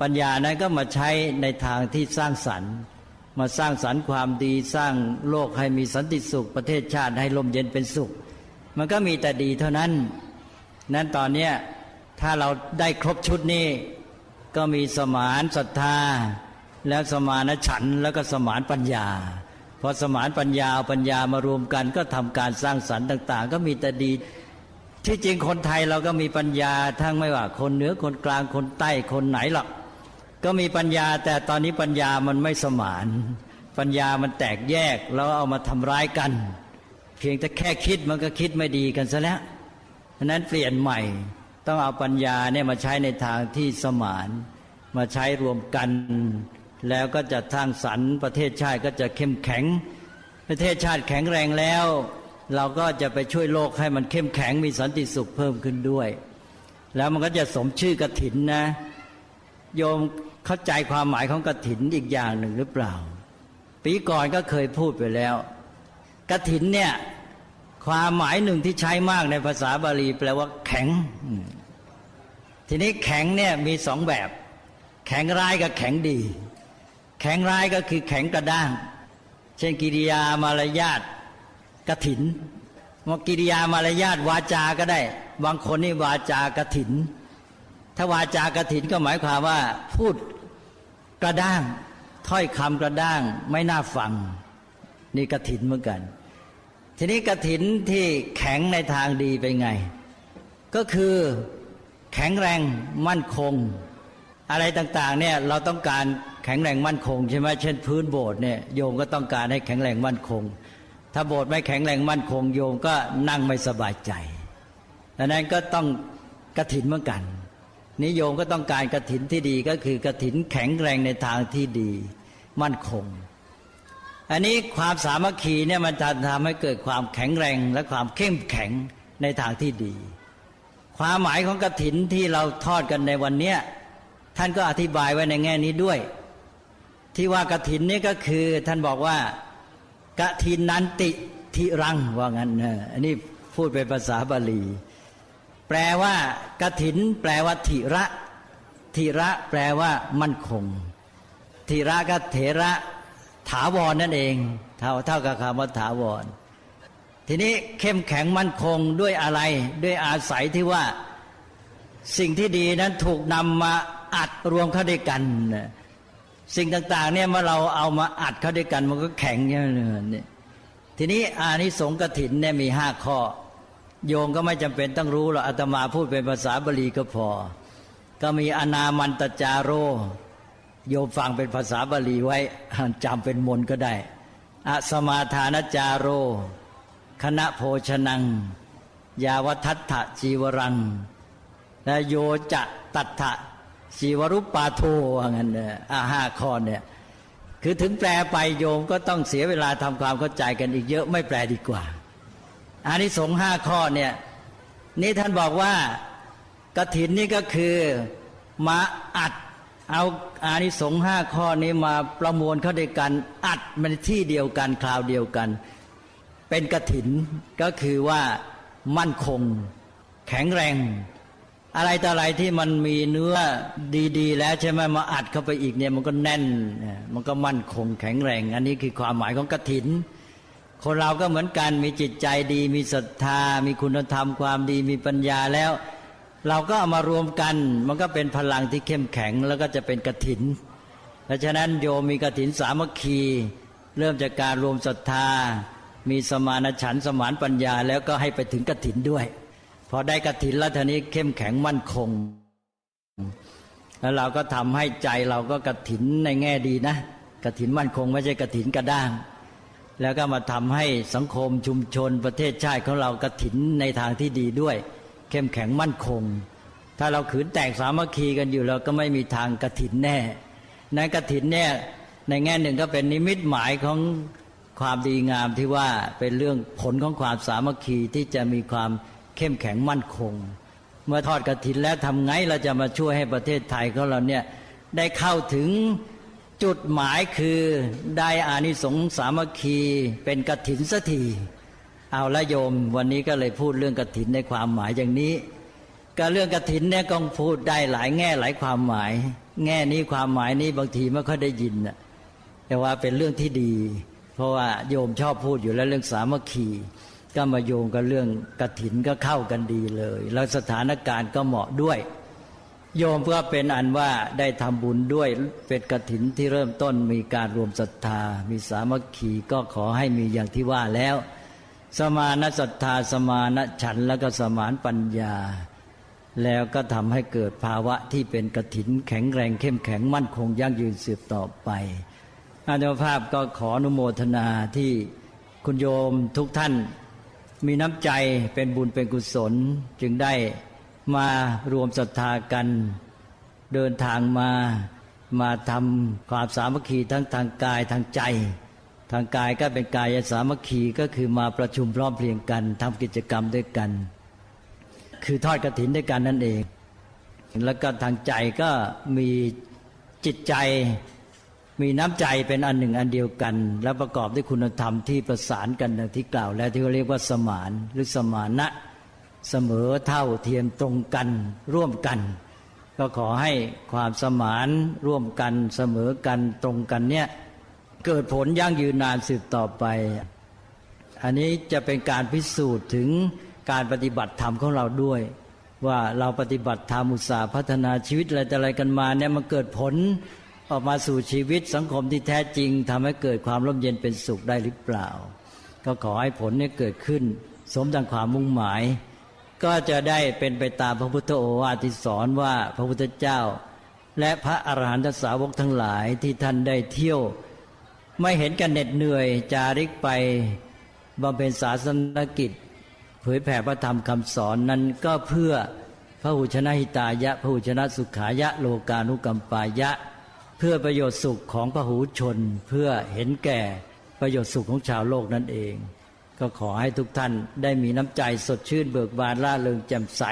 ปัญญานั้นก็มาใช้ในทางที่สร้างสรรค์มาสร้างสรรค์ความดีสร้างโลกให้มีสันติสุข ประเทศชาติให้ลมเย็นเป็นสุข มันก็มีแต่ดีเท่านั้น นั้นตอนเนี้ยถ้าเราได้ครบชุดนี้ ก็มีสมานศรัทธา แล้วสมานฉันแล้วก็สมานปัญญา พอสมานปัญญาปัญญามารวมกันก็ทำการสร้างสรรค์ต่าง ๆ ก็มีแต่ดี ที่จริงคนไทยเราก็มีปัญญาทั้งไม่ว่า คนเหนือคนกลางคนใต้คนไหนหรอกก็มีปัญญาแต่ตอนนี้ปัญญามันไม่สมาน ปัญญามันแตกแยกแล้วเอามาทำร้ายกัน เพียงแต่แค่คิดมันก็คิดไม่ดีกันซะแล้วฉะนั้นเปลี่ยนใหม่ต้องเอาปัญญาเนี่ยมาใช้ในทางที่สมาน มาใช้รวมกัน แล้วก็จะทางสรรค์ประเทศชาติก็จะเข้มแข็ง ประเทศชาติแข็งแรงแล้ว เราก็จะไปช่วยโลกให้มันเข้มแข็งมีสันติสุขเพิ่มขึ้นด้วย แล้วมันก็จะสมชื่อกระถินนะ โยมเข้าใจความหมายของกระถินอีกอย่างหนึ่งหรือเปล่า ปีก่อนก็เคยพูดไปแล้วกระถินเนี่ยความหมายหนึ่งที่ใช้มากในภาษาบาลีแปลว่า แข็ง ทีนี้แข็งเนี่ยมีสองแบบ แข็งร้ายกับแข็งดี แข็งร้ายก็คือแข็งกระด้าง เช่นกิริยามารยาทกระถินว่ากิริยามารยาทวาจาก็ได้ บางคนนี่วาจากระถิน ถ้าวาจากระถินก็หมายความว่า พูดกระด้าง ถ้อยคำกระด้างไม่น่าฟัง นี่กระถินเหมือนกัน ทีนี้กระถินที่แข็งในทางดีเป็นไง ก็คือแข็งแรงมั่นคง อะไรต่างๆเนี่ยเราต้องการแข็งแรงมั่นคงใช่ไหมเช่นพื้นโบสถ์เนี่ยโยมก็ต้องการให้แข็งแรงมั่นคง ถ้าโบสถ์ไม่แข็งแรงมั่นคง โยมก็นั่งไม่สบายใจดังนั้นก็ต้องกระถินเหมือนกันนิโยมก็ต้องการกระถินที่ดีก็คือกระถินแข็งแรงในทางที่ดีมั่นคง อันนี้ความสามัคคีเนี่ยมันจะทำให้เกิดความแข็งแรงและความเข้มแข็งในทางที่ดี ความหมายของกระถินที่เราทอดกันในวันเนี้ย ท่านก็อธิบายไว้ในแง่นี้ด้วย ที่ว่ากระถินนี่ก็คือท่านบอกว่ากระถินนันติทิรังว่างั้นนะอันนี้พูดเป็นภาษาบาลี แปลว่ากระถิน แปลว่าทิระทิระแปลว่ามั่นคงทิระก็เถระถาวรนั่นเอง เท่าเท่ากับคำว่าถาวร ทีนี้เข้มแข็งมั่นคงด้วยอะไร ด้วยอาศัยที่ว่าสิ่งที่ดีนั้นถูกนำมา อัดรวมเข้าด้วยกันสิ่งต่าง ๆ เนี่ยเมื่อเราเอามาอัดเข้าด้วยกันมันก็แข็งอย่างนี้ทีนี้อานิสงส์กถินเนี่ยมีห้าข้อ โยงก็ไม่จำเป็นต้องรู้หรอกอาตมาพูดเป็นภาษาบาลีก็พอ ก็มีอนามันตจาโร โยมฟังเป็นภาษาบาลีไว้จำเป็นมนก็ได้อสมาทานจาโร คณะโภชนัง ยาวัทัตถจีวรังและโยจะตัตถะ ชีวรุปปาโทว่างั้นเนี่ยอาห้าข้อเนี่ยคือถึงแปลไปโยมก็ต้องเสียเวลาทำความเข้าใจกันอีกเยอะไม่แปลดีกว่าอานิสงส์ห้าข้อเนี่ยนี่ท่านบอกว่ากระถินนี่ก็คือมาอัดเอาอานิสงส์ห้าข้อนี้มาประมวลเข้าด้วยกัน อัดมันที่เดียวกันคราวเดียวกัน เป็นกระถินก็คือว่ามั่นคง แข็งแรง อะไรต่ออะไรที่มันมีเนื้อดี ๆ แล้วใช่ไหมมาอัดเข้าไปอีกเนี่ยมันก็แน่น มันก็มั่นคงแข็งแรง อันนี้คือความหมายของกระถิน คนเราก็เหมือนกันมีจิตใจดี มีศรัทธา มีคุณธรรมความดีมีปัญญาแล้ว เราก็เอามารวมกัน มันก็เป็นพลังที่เข้มแข็งแล้วก็จะเป็นกระถิน เพราะฉะนั้นโยมมีกระถินสามัคคี เริ่มจากการรวมศรัทธา มีสมานฉันสมานปัญญา แล้วก็ให้ไปถึงกระถินด้วย พอได้กระถินแล้วทีนี้เข้มแข็งมั่นคง แล้วเราก็ทำให้ใจเราก็กระถินในแง่ดีนะกระถินมั่นคงไม่ใช่กระถินกระด้าง แล้วก็มาทำให้สังคมชุมชนประเทศชาติของเรากระถินในทางที่ดีด้วย เข้มแข็งมั่นคง ถ้าเราขืนแตกสามัคคีกันอยู่เราก็ไม่มีทางกระถินแน่ในกระถินเนี่ยในแง่หนึ่งก็เป็นนิมิตหมายของความดีงามที่ว่าเป็นเรื่องผลของความสามัคคีที่จะมีความ เข้มแข็งมั่นคง เมื่อทอดกระถินแล้วทำไงเราจะมาช่วยให้ประเทศไทยของเราเนี่ยได้เข้าถึงจุดหมายคือได้อานิสงส์สามัคคีเป็นกระถินสักทีเอาละโยม วันนี้ก็เลยพูดเรื่องกระถินในความหมายอย่างนี้ ก็เรื่องกระถินเนี่ยก็พูดได้หลายแง่หลายความหมาย แง่นี้ความหมายนี้บางทีไม่ค่อยได้ยินแต่ว่าเป็นเรื่องที่ดี เพราะว่าโยมชอบพูดอยู่แล้วเรื่องสามัคคี ก็มาโยงกับเรื่องกระถินก็เข้ากันดีเลย แล้วสถานการณ์ก็เหมาะด้วย โยมเพื่อเป็นอันว่าได้ทำบุญด้วยเป็นกระถินที่เริ่มต้นมีการรวมศรัทธา มีสามัคคีก็ขอให้มีอย่างที่ว่าแล้ว สมานศรัทธาสมานฉันแล้วก็สมานปัญญา แล้วก็ทำให้เกิดภาวะที่เป็นกระถินแข็งแรงเข้มแข็งมั่นคงยั่งยืนสืบต่อไปอาจารย์ภาพก็ขออนุโมทนาที่คุณโยมทุกท่าน มีน้ำใจเป็นบุญเป็นกุศลจึงได้มารวมศรัทธากัน เดินทางมามาทำความสามัคคีทั้งทางกายทางใจ ทางกายก็เป็นกายสามัคคีก็คือมาประชุมพร้อมเพรียงกันทำกิจกรรมด้วยกัน คือทอดกระถินด้วยกันนั่นเอง แล้วก็ทางใจก็มีจิตใจ มีน้ำใจเป็นอันหนึ่งอันเดียวกัน แล้วประกอบด้วยคุณธรรมที่ประสานกันดังที่กล่าว แล้วที่เขาเรียกว่าสมานหรือสมานะเสมอเท่าเทียมตรงกันร่วมกัน ก็ขอให้ความสมานร่วมกันเสมอกันตรงกันเนี่ยเกิดผลยั่งยืนนานสืบต่อไป อันนี้จะเป็นการพิสูจน์ถึงการปฏิบัติธรรมของเราด้วย ว่าเราปฏิบัติธรรมอุตสาห์พัฒนาชีวิตอะไรแต่อะไรกันมาเนี่ยมันเกิดผล ออกมาสู่ชีวิตสังคมที่แท้จริงทำให้เกิดความร่มเย็นเป็นสุขได้หรือเปล่า ก็ขอให้ผลนี้เกิดขึ้น สมดังความมุ่งหมาย ก็จะได้เป็นไปตามพระพุทธโอวาทที่สอนว่าพระพุทธเจ้า และพระอรหันตสาวกทั้งหลายที่ท่านได้เที่ยว ไม่เห็นกันเหน็ดเหนื่อยจาริกไปบำเพ็ญศาสนกิจ เผยแผ่พระธรรมคำสอนนั้นก็เพื่อพระหุชนะหิตายะพระหุชนะสุขายะโลกานุกัมปายะ เพื่อประโยชน์สุขของพหูชน เพื่อเห็นแก่ประโยชน์สุขของชาวโลกนั่นเอง ก็ขอให้ทุกท่านได้มีน้ำใจสดชื่นเบิกบานล่าเริงแจ่มใส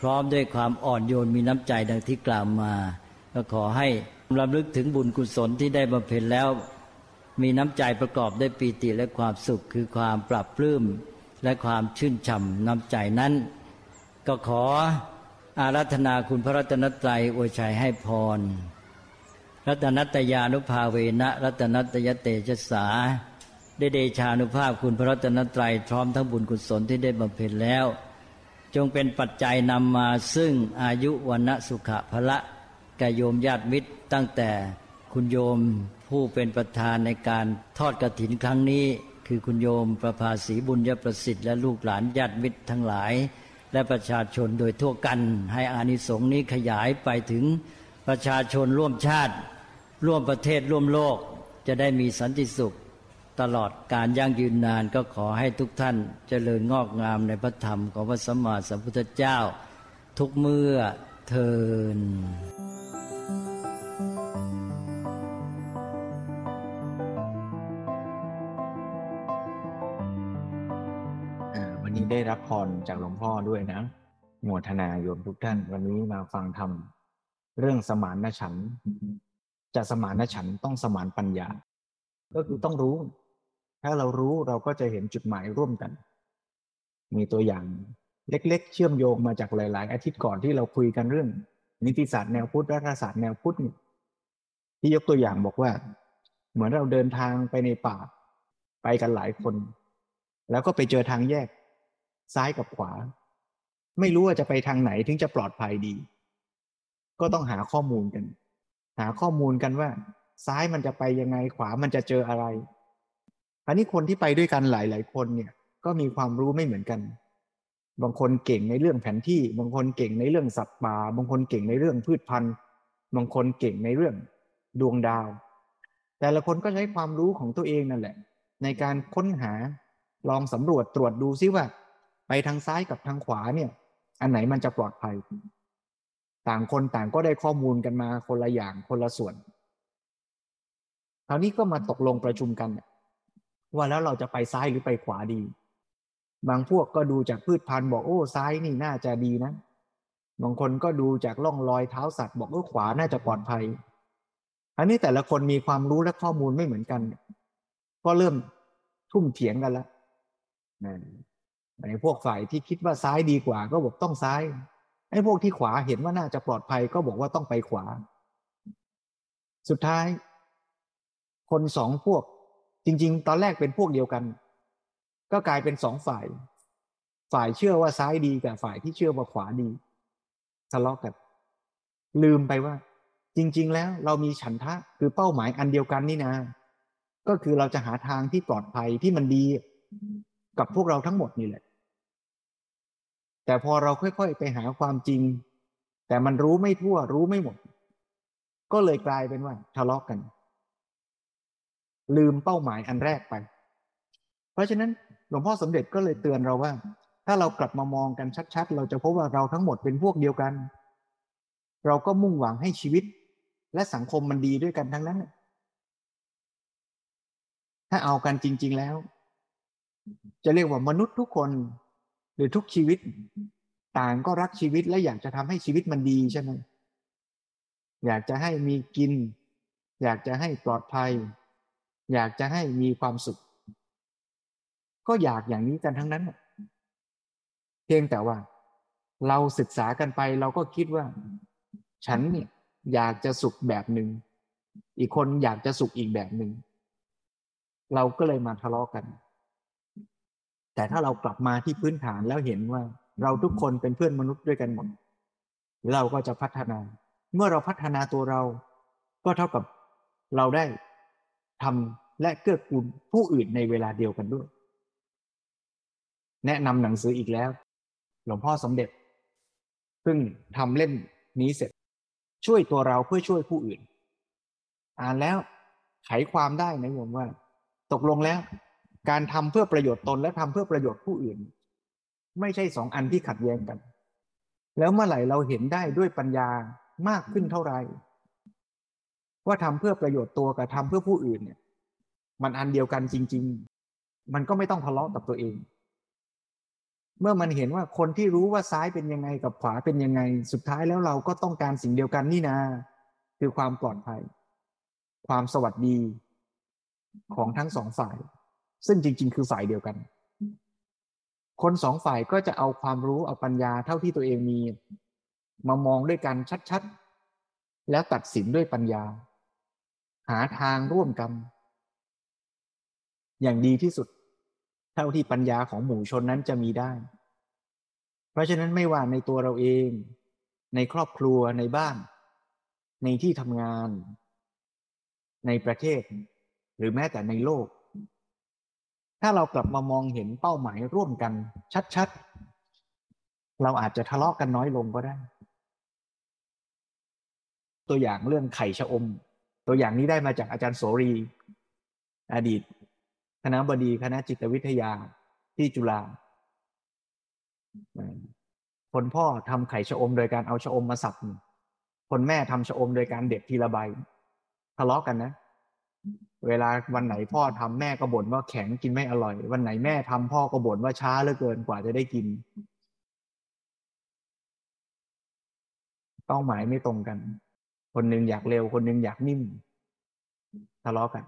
พร้อมด้วยความอ่อนโยนมีน้ำใจดังที่กล่าวมา ก็ขอให้รำลึกถึงบุญกุศลที่ได้บำเพ็ญแล้ว มีน้ำใจประกอบด้วยปีติและความสุขคือความปรับปลื้มและความชื่นช่ำน้ำใจนั้น ก็ขออารัธนาคุณพระรัตนตรัยอวยชัยให้พร รัตนัตยานุภาเวนะรัตนัตยเตชะสาได้เดชานุภาพคุณพระรัตนตรัยพร้อมทั้งบุญกุศลที่ได้บำเพ็ญแล้ว จงเป็นปัจจัยนำมาซึ่งอายุวันสุขะพละกโยมญาติมิตรตั้งแต่คุณโยมผู้เป็นประธานในการทอดกระถินครั้งนี้ คือคุณโยมประภาสีบุญยประสิทธิ์และลูกหลานญาติมิตรทั้งหลาย และประชาชนโดยทั่วกัน ให้อานิสงส์นี้ขยายไปถึงประชาชนร่วมชาติ ร่วมประเทศร่วมโลกจะได้มีสันติสุข ตลอดการยั่งยืนนานก็ขอให้ทุกท่านเจริญงอกงามในพระธรรมของพระสัมมาสัมพุทธเจ้า ทุกเมื่อเทินวันนี้ได้รับพรจากหลวงพ่อด้วยนะโมทนาโยมทุกท่าน วันนี้มาฟังธรรมเรื่องสมานฉันท์ จะสมานฉันต้องสมานปัญญา ก็คือต้องรู้ ถ้าเรารู้เราก็จะเห็นจุดหมายร่วมกัน มีตัวอย่างเล็ก ๆ เชื่อมโยงมาจากหลาย ๆ อาทิตย์ก่อนที่เราคุยกันเรื่อง นิติศาสตร์แนวพุทธรัฐศาสตร์แนวพุทธที่ยกตัวอย่างบอกว่า เหมือนเราเดินทางไปในป่า ไปกันหลายคน แล้วก็ไปเจอทางแยก ซ้ายกับขวา ไม่รู้ว่าจะไปทางไหนถึงจะปลอดภัยดี ก็ต้องหาข้อมูลกัน หาข้อมูลกันว่า ซ้ายมันจะไปยังไงขวามันจะเจออะไรอันนี้คนที่ไปด้วยกันหลาย ๆ คนเนี่ย ก็มีความรู้ไม่เหมือนกัน บางคนเก่งในเรื่องแผนที่ บางคนเก่งในเรื่องสัตว์ป่า บางคนเก่งในเรื่องพืชพันธุ์ บางคนเก่งในเรื่องดวงดาว แต่ละคนก็ใช้ความรู้ของตัวเองนั่นแหละ ในการค้นหาลองสำรวจตรวจดูซิว่า ไปทางซ้ายกับทางขวาเนี่ย อันไหนมันจะปลอดภัย ต่างคนต่างก็ได้ข้อมูลกันมาคนละอย่างคนละส่วนคราวนี้ก็มาตกลงประชุมกัน ว่าแล้วเราจะไปซ้ายหรือไปขวาดี บางพวกก็ดูจากพืชพันธุ์บอกโอ้ซ้ายนี่น่าจะดีนะ บางคนก็ดูจากร่องรอยเท้าสัตว์บอกเออขวาน่าจะปลอดภัย อันนี้แต่ละคนมีความรู้และข้อมูลไม่เหมือนกัน ก็เริ่มทุ่มเถียงกันแล้วไอ้พวกฝ่ายที่คิดว่าซ้ายดีกว่าก็บอกต้องซ้าย ไอ้พวกที่ขวาเห็นว่าน่าจะปลอดภัยก็บอกว่าต้องไปขวา สุดท้าย คนสองพวก จริง ๆ ตอนแรกเป็นพวกเดียวกัน ก็กลายเป็นสองฝ่าย ฝ่ายเชื่อว่าซ้ายดีกับฝ่ายที่เชื่อว่าขวาดีทะเลาะกัน ลืมไปว่า จริง ๆ แล้วเรามีฉันทะคือเป้าหมายอันเดียวกันนี่นะ ก็คือเราจะหาทางที่ปลอดภัยที่มันดีกับพวกเราทั้งหมดนี่แหละ แต่พอเราค่อยๆ ไปหาความจริง แต่มันรู้ไม่ทั่ว รู้ไม่หมด ก็เลยกลายเป็นว่า ทะเลาะกกัน ลืมเป้าหมายอันแรกไป เพราะฉะนั้นหลวงพ่อสมเด็จก็เลยเตือนเราว่า ถ้าเรากลับมามองกันชัด ๆ เราจะพบว่าเราทั้งหมดเป็นพวกเดียวกัน เราก็มุ่งหวังให้ชีวิต และสังคมมันดีด้วยกันทั้งนั้น ถ้าเอากันจริง ๆแล้ว จะเรียกว่ามนุษย์ทุกคน หรือทุกชีวิตต่างก็รักชีวิตและอยากจะทำให้ชีวิตมันดีใช่ไหมอยากจะให้มีกิน อยากจะให้ปลอดภัย อยากจะให้มีความสุข ก็อยากอย่างนี้กันทั้งนั้น เพียงแต่ว่า เราศึกษากันไปเราก็คิดว่า ฉันเนี่ยอยากจะสุขแบบหนึ่งอีกคนอยากจะสุขอีกแบบหนึ่งเราก็เลยมาทะเลาะกัน แต่ถ้าเรากลับมาที่พื้นฐานแล้วเห็นว่าเราทุกคนเป็นเพื่อนมนุษย์ด้วยกันหมด เราก็จะพัฒนา เมื่อเราพัฒนาตัวเรา ก็เท่ากับเราได้ทำและเกื้อกูลผู้อื่นในเวลาเดียวกันด้วย แนะนำหนังสืออีกแล้ว หลวงพ่อสมเด็จเพิ่งทำเล่มนี้เสร็จ ช่วยตัวเราเพื่อช่วยผู้อื่น อ่านแล้วไขความได้นะโยมว่า ตกลงแล้ว การทำเพื่อประโยชน์ตนและทำเพื่อประโยชน์ผู้อื่น ไม่ใช่สองอันที่ขัดแย้งกัน แล้วเมื่อไหร่เราเห็นได้ด้วยปัญญามากขึ้นเท่าไหร่ว่าทำเพื่อประโยชน์ตัวกับทำเพื่อผู้อื่นเนี่ย มันอันเดียวกันจริง ๆ มันก็ไม่ต้องทะเลาะกับตัวเอง เมื่อมันเห็นว่าคนที่รู้ว่าซ้ายเป็นยังไงกับขวาเป็นยังไง สุดท้ายแล้วเราก็ต้องการสิ่งเดียวกันนี่นาคือความปลอดภัย ความสวัสดีของทั้งสองฝ่าย ซึ่งจริง ๆ คือฝ่ายเดียวกัน คนสองฝ่ายก็จะเอาความรู้เอาปัญญาเท่าที่ตัวเองมี มามองด้วยกันชัดๆ แล้วตัดสินด้วยปัญญา หาทางร่วมกัน อย่างดีที่สุด เท่าที่ปัญญาของหมู่ชนนั้นจะมีได้ เพราะฉะนั้นไม่ว่าในตัวเราเอง ในครอบครัวในบ้าน ในที่ทำงาน ในประเทศ หรือแม้แต่ในโลก ถ้าเรากลับมามองเห็นเป้าหมายร่วมกัน ชัดๆ เราอาจจะทะเลาะกันน้อยลงก็ได้ ตัวอย่างเรื่องไข่ชะอม ตัวอย่างนี้ได้มาจากอาจารย์โสรี อดีต คณะบดีคณะจิตวิทยาที่จุฬาคนพ่อทำไข่ชะอมโดยการเอาชะอมมาสับ คนแม่ทำชะอมโดยการเด็ดทีละใบ ทะเลาะกันนะ เวลาวันไหนพ่อทำแม่ก็บ่นว่าแข็งกินไม่อร่อย วันไหนแม่ทำพ่อก็บ่นว่าช้าเหลือเกินกว่าจะได้กินเป้าหมายไม่ตรงกัน คนหนึ่งอยากเร็ว คนหนึ่งอยากนิ่มทะเลาะกัน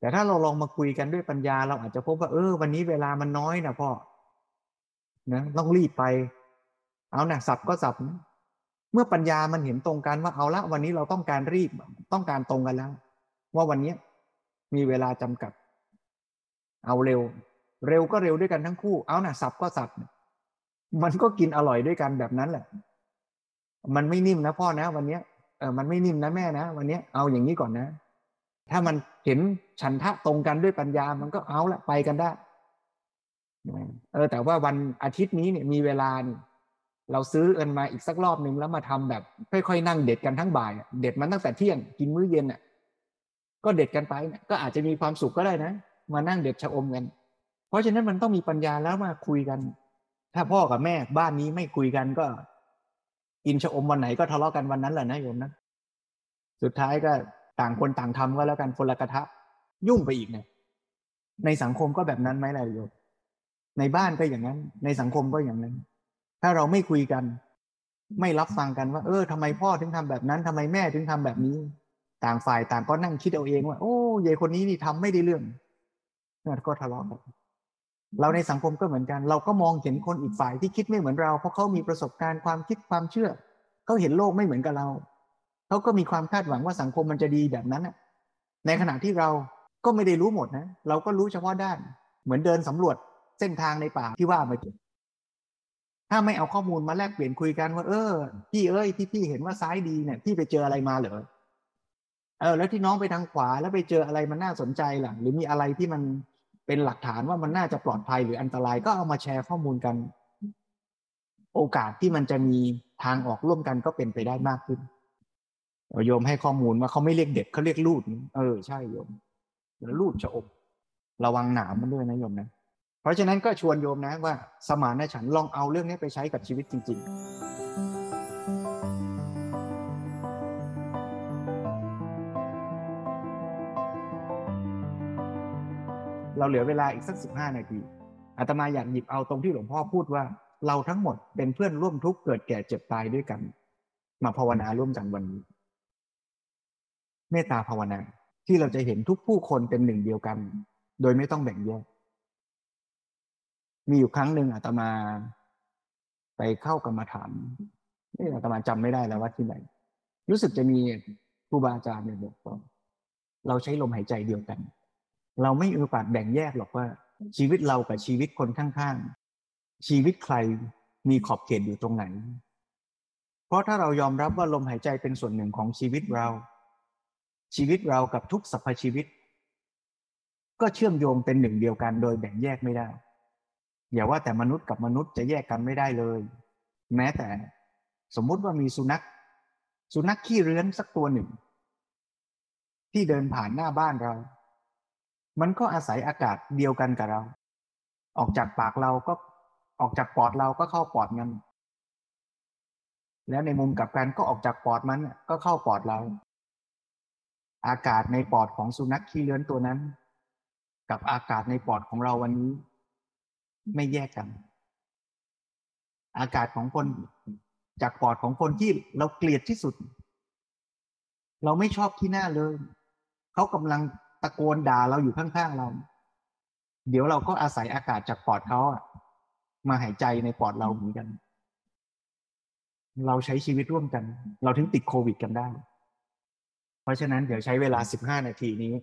แต่ถ้าเราลองมาคุยกันด้วยปัญญา เราอาจจะพบว่าเออ วันนี้เวลามันน้อยนะพ่อนะต้องรีบไป เอานะสับก็สับนะเมื่อปัญญามันเห็นตรงกันว่าเอาละวันนี้เราต้องการรีบต้องการตรงกันแล้ว ว่าวันนี้มีเวลาจำกัด เอาเร็ว เร็วก็เร็วด้วยกันทั้งคู่ เอานะสับก็สับมันก็กินอร่อยด้วยกันแบบนั้นแหละ มันไม่นิ่มนะพ่อนะ วันนี้เออมันไม่นิ่มนะแม่นะวันนี้เอาอย่างนี้ก่อนนะ ถ้ามันเห็นฉันทะตรงกันด้วยปัญญามันก็เอาละไปกันได้เออแต่ว่าวันอาทิตย์นี้เนี่ยมีเวลานี่เราซื้อเอินมาอีกสักรอบหนึ่งแล้วมาทำแบบ ค่อยๆนั่งเด็ดกันทั้งบ่าย เด็ดมันตั้งแต่เที่ยงกินมื้อเย็นอะ ก็เด็ดกันไปก็อาจจะมีความสุขก็ได้นะ มานั่งเด็ดชะอมกัน เพราะฉะนั้นมันต้องมีปัญญาแล้วมาคุยกัน ถ้าพ่อกับแม่บ้านนี้ไม่คุยกันก็กินชะอมวันไหนก็ทะเลาะกันวันนั้นแหละนะโยมนะสุดท้ายก็ต่างคนต่างทำก็แล้วกันคนละกระทะ ยุ่งไปอีกเนี่ยในสังคมก็แบบนั้นไหมล่ะโยมในบ้านก็อย่างนั้น ในสังคมก็อย่างนั้น ถ้าเราไม่คุยกัน ไม่รับฟังกันว่า เออทำไมพ่อถึงทำแบบนั้นทำไมแม่ถึงทำแบบนี้ ต่างฝ่ายต่างก็นั่งคิดเอาเองว่าโอ้ยายคนนี้นี่ทำไม่ได้เรื่องนั่นก็ทะเลาะกันเราในสังคมก็เหมือนกัน เราก็มองเห็นคนอีกฝ่ายที่คิดไม่เหมือนเรา เพราะเขามีประสบการณ์ความคิดความเชื่อเขาเห็นโลกไม่เหมือนกับเราเขาก็มีความคาดหวังว่าสังคมมันจะดีแบบนั้นในขณะที่เราก็ไม่ได้รู้หมดนะ เราก็รู้เฉพาะด้าน เหมือนเดินสำรวจเส้นทางในป่าที่ว่ามาจถ้าไม่เอาข้อมูลมาแลกเปลี่ยนคุยกันว่า เออพี่เอ้ยที่พี่เห็นว่าซ้ายดีเนี่ยพี่ไปเจออะไรมาเหรอ เออแล้วที่น้องไปทางขวาแล้วไปเจออะไรมันน่าสนใจล่ะ หรือมีอะไรที่มันเป็นหลักฐานว่ามันน่าจะปลอดภัยหรืออันตรายก็เอามาแชร์ข้อมูลกัน โอกาสที่มันจะมีทางออกร่วมกันก็เป็นไปได้มากขึ้นโยมให้ข้อมูลว่าเขาไม่เรียกเด็กเขาเรียกลูดเออใช่โยมแล้วลูดจะอบระวังหนามมันด้วยนะโยมนะ เพราะฉะนั้นก็ชวนโยมนะว่า สมานฉันลองเอาเรื่องนี้ไปใช้กับชีวิตจริง ๆ เราเหลือเวลาอีกสักสิบห้านาทีอาตมาอยากหยิบเอาตรงที่หลวงพ่อพูดว่า เราทั้งหมดเป็นเพื่อนร่วมทุกข์เกิดแก่เจ็บตายด้วยกัน มาภาวนาร่วมกันวันนี้ เมตตาภาวนาที่เราจะเห็นทุกผู้คนเป็นหนึ่งเดียวกัน โดยไม่ต้องแบ่งแยก มีอยู่ครั้งหนึ่งอาตมา ไปเข้ากรรมฐานนี่อาตมาจำไม่ได้แล้วว่าที่ไหน รู้สึกจะมีครูบาอาจารย์เนี่ยบอกว่าเราใช้ลมหายใจเดียวกัน เราไม่มีโอกาสแบ่งแยกหรอกว่า ชีวิตเรากับชีวิตคนข้างๆ ชีวิตใครมีขอบเขตอยู่ตรงไหน เพราะถ้าเรายอมรับว่าลมหายใจเป็นส่วนหนึ่งของชีวิตเรา ชีวิตเรากับทุกสรรพชีวิต ก็เชื่อมโยงเป็นหนึ่งเดียวกันโดยแบ่งแยกไม่ได้ อย่าว่าแต่มนุษย์กับมนุษย์จะแยกกันไม่ได้เลย แม้แต่สมมุติว่ามีสุนัข สุนัขขี้เรื้อนสักตัวหนึ่ง ที่เดินผ่านหน้าบ้านเรา มันก็อาศัยอากาศเดียวกันกับเรา ออกจากปากเราก็ออกจากปอดเราก็เข้าปอดมันแล้วในมุมกลับกันก็ออกจากปอดมันก็เข้าปอดเรา อากาศในปอดของสุนัขขี้เลื้อนตัวนั้น กับอากาศในปอดของเราวันนี้ ไม่แยกกัน อากาศของคนจากปอดของคนที่เราเกลียดที่สุด เราไม่ชอบที่หน้าเลย เขากำลัง ตะโกนด่าเราอยู่ข้างๆเรา เดี๋ยวเราก็อาศัยอากาศจากปอดเขาอะมาหายใจในปอดเราเหมือนกัน เราใช้ชีวิตร่วมกัน เราถึงติดโควิดกันได้ เพราะฉะนั้นเดี๋ยวใช้เวลาสิบห้านาทีนี้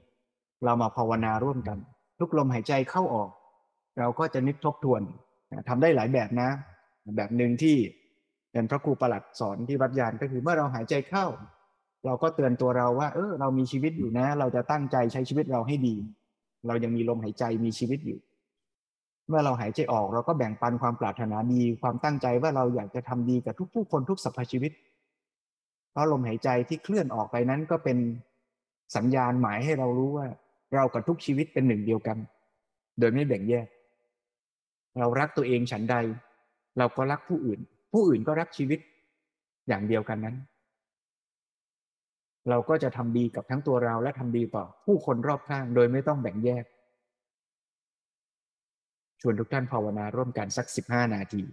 เรามาภาวนาร่วมกัน ทุกลมหายใจเข้าออก เราก็จะนึกทบทวนทำได้หลายแบบนะ แบบหนึ่งที่เป็นพระครูประหลัดสอนที่วัดยานก็คือเมื่อเราหายใจเข้า เราก็เตือนตัวเราว่า เออ เรามีชีวิตอยู่นะ เราจะตั้งใจใช้ชีวิตเราให้ดี เรายังมีลมหายใจมีชีวิตอยู่ เมื่อเราหายใจออกเราก็แบ่งปันความปรารถนาดี ความตั้งใจว่าเราอยากจะทำดีกับทุกผู้คนทุกสรรพชีวิต เพราะลมหายใจที่เคลื่อนออกไปนั้นก็เป็นสัญญาณหมายให้เรารู้ว่า เรากับทุกชีวิตเป็นหนึ่งเดียวกัน โดยไม่แบ่งแยก เรารักตัวเองฉันใด เราก็รักผู้อื่น ผู้อื่นก็รักชีวิตอย่างเดียวกันนั้น เราก็จะทำดีกับทั้งตัวเราและทำดีต่อผู้คนรอบข้างโดยไม่ต้องแบ่งแยก ชวนทุกท่านภาวนาร่วมกันสัก 15 นาที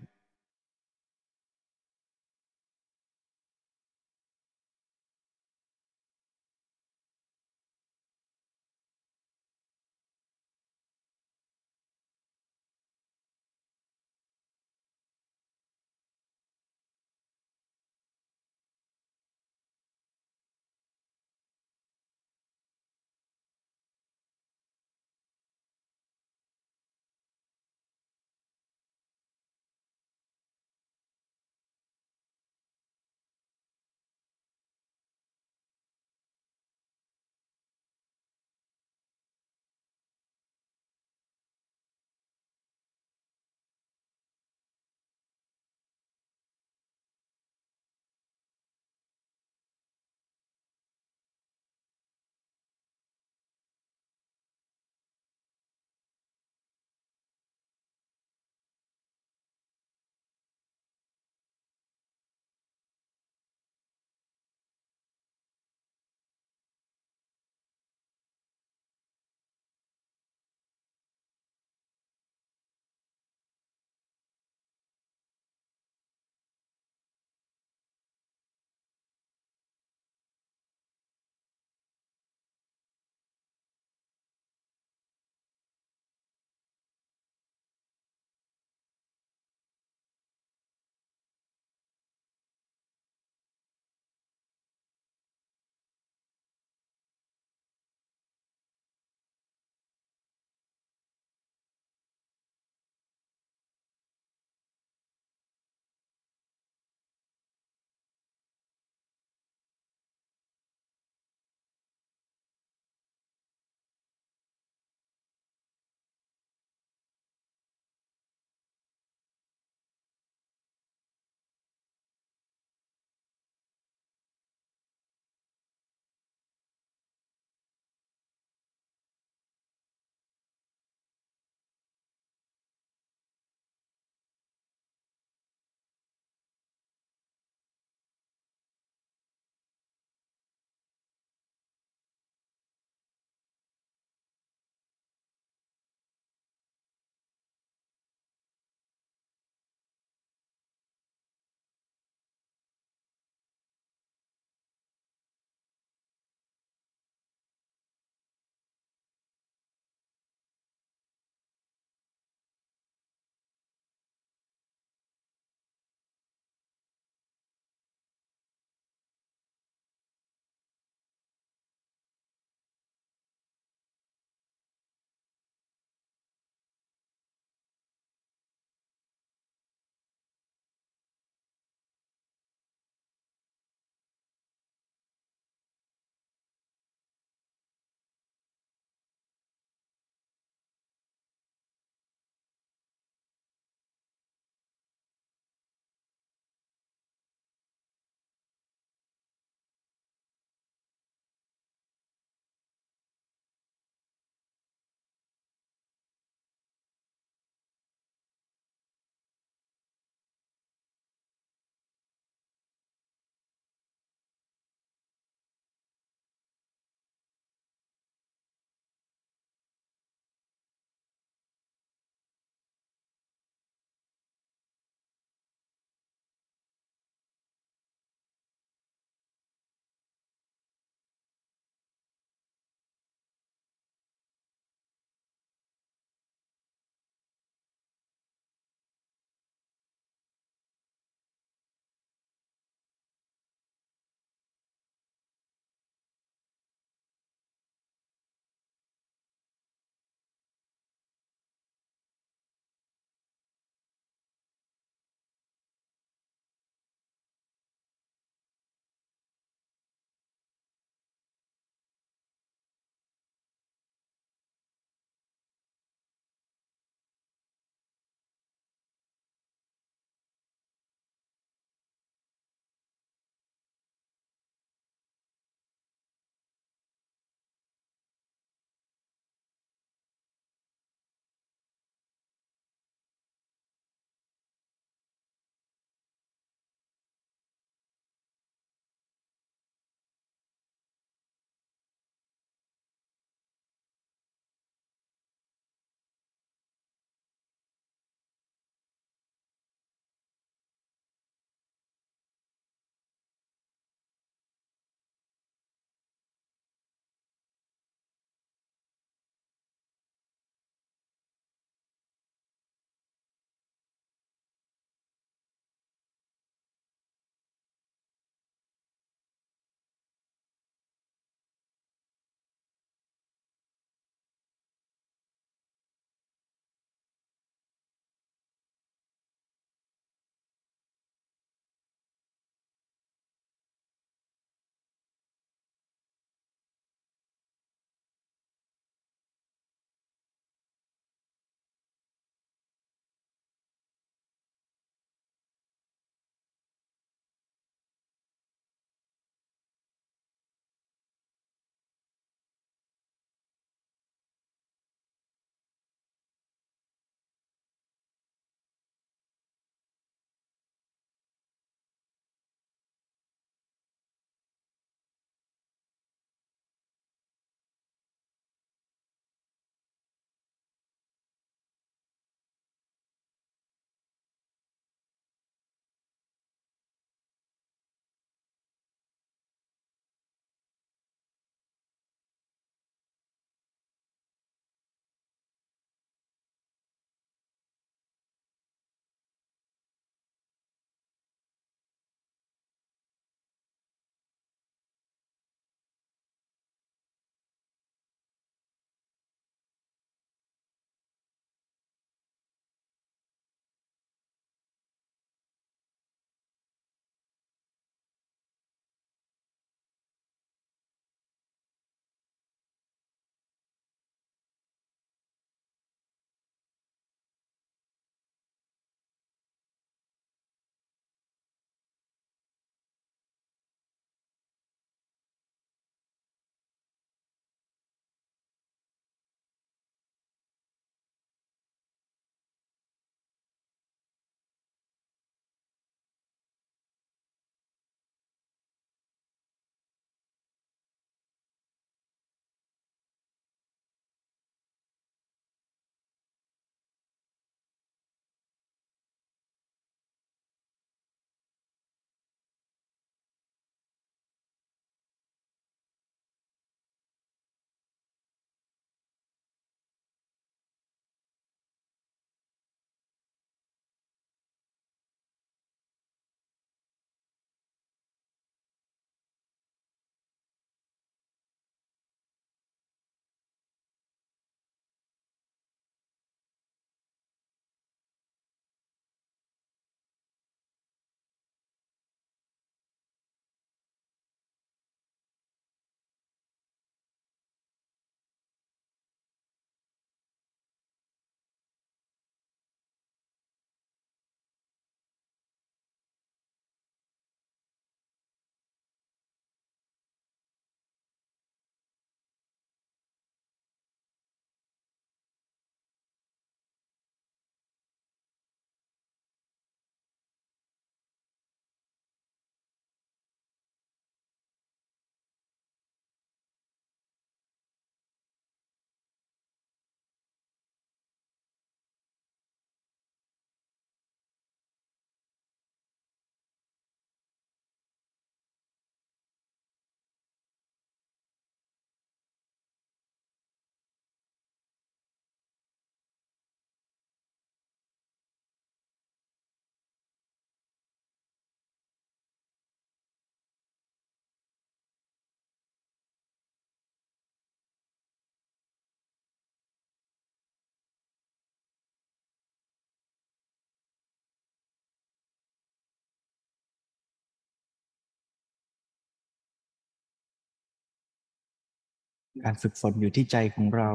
การฝึกฝนอยู่ที่ใจของเรา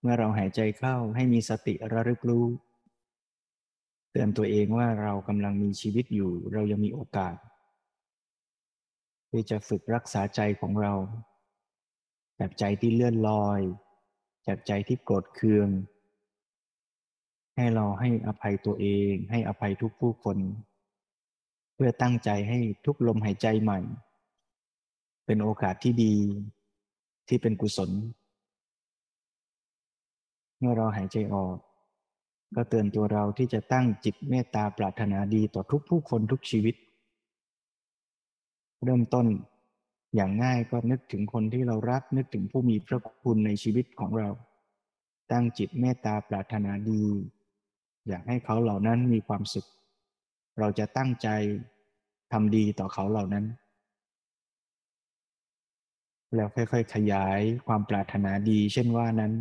เมื่อเราหายใจเข้าให้มีสติระลึกรู้ เตือนตัวเองว่าเรากำลังมีชีวิตอยู่ เรายังมีโอกาส ที่จะฝึกรักษาใจของเราจากใจที่เลื่อนลอยจากใจที่โกรธเคือง ให้เราให้อภัยตัวเอง ให้อภัยทุกผู้คน เพื่อตั้งใจให้ทุกลมหายใจใหม่ เป็นโอกาสที่ดี ที่เป็นกุศล เมื่อเราหายใจออก ก็เตือนตัวเราที่จะตั้งจิตเมตตาปรารถนาดีต่อทุกผู้คนทุกชีวิต เริ่มต้นอย่างง่ายก็นึกถึงคนที่เรารักนึกถึงผู้มีพระคุณในชีวิตของเรา ตั้งจิตเมตตาปรารถนาดี อยากให้เขาเหล่านั้นมีความสุข เราจะตั้งใจทำดีต่อเขาเหล่านั้น แล้วค่อยๆ ขยายความปรารถนาดี เช่นว่านั้น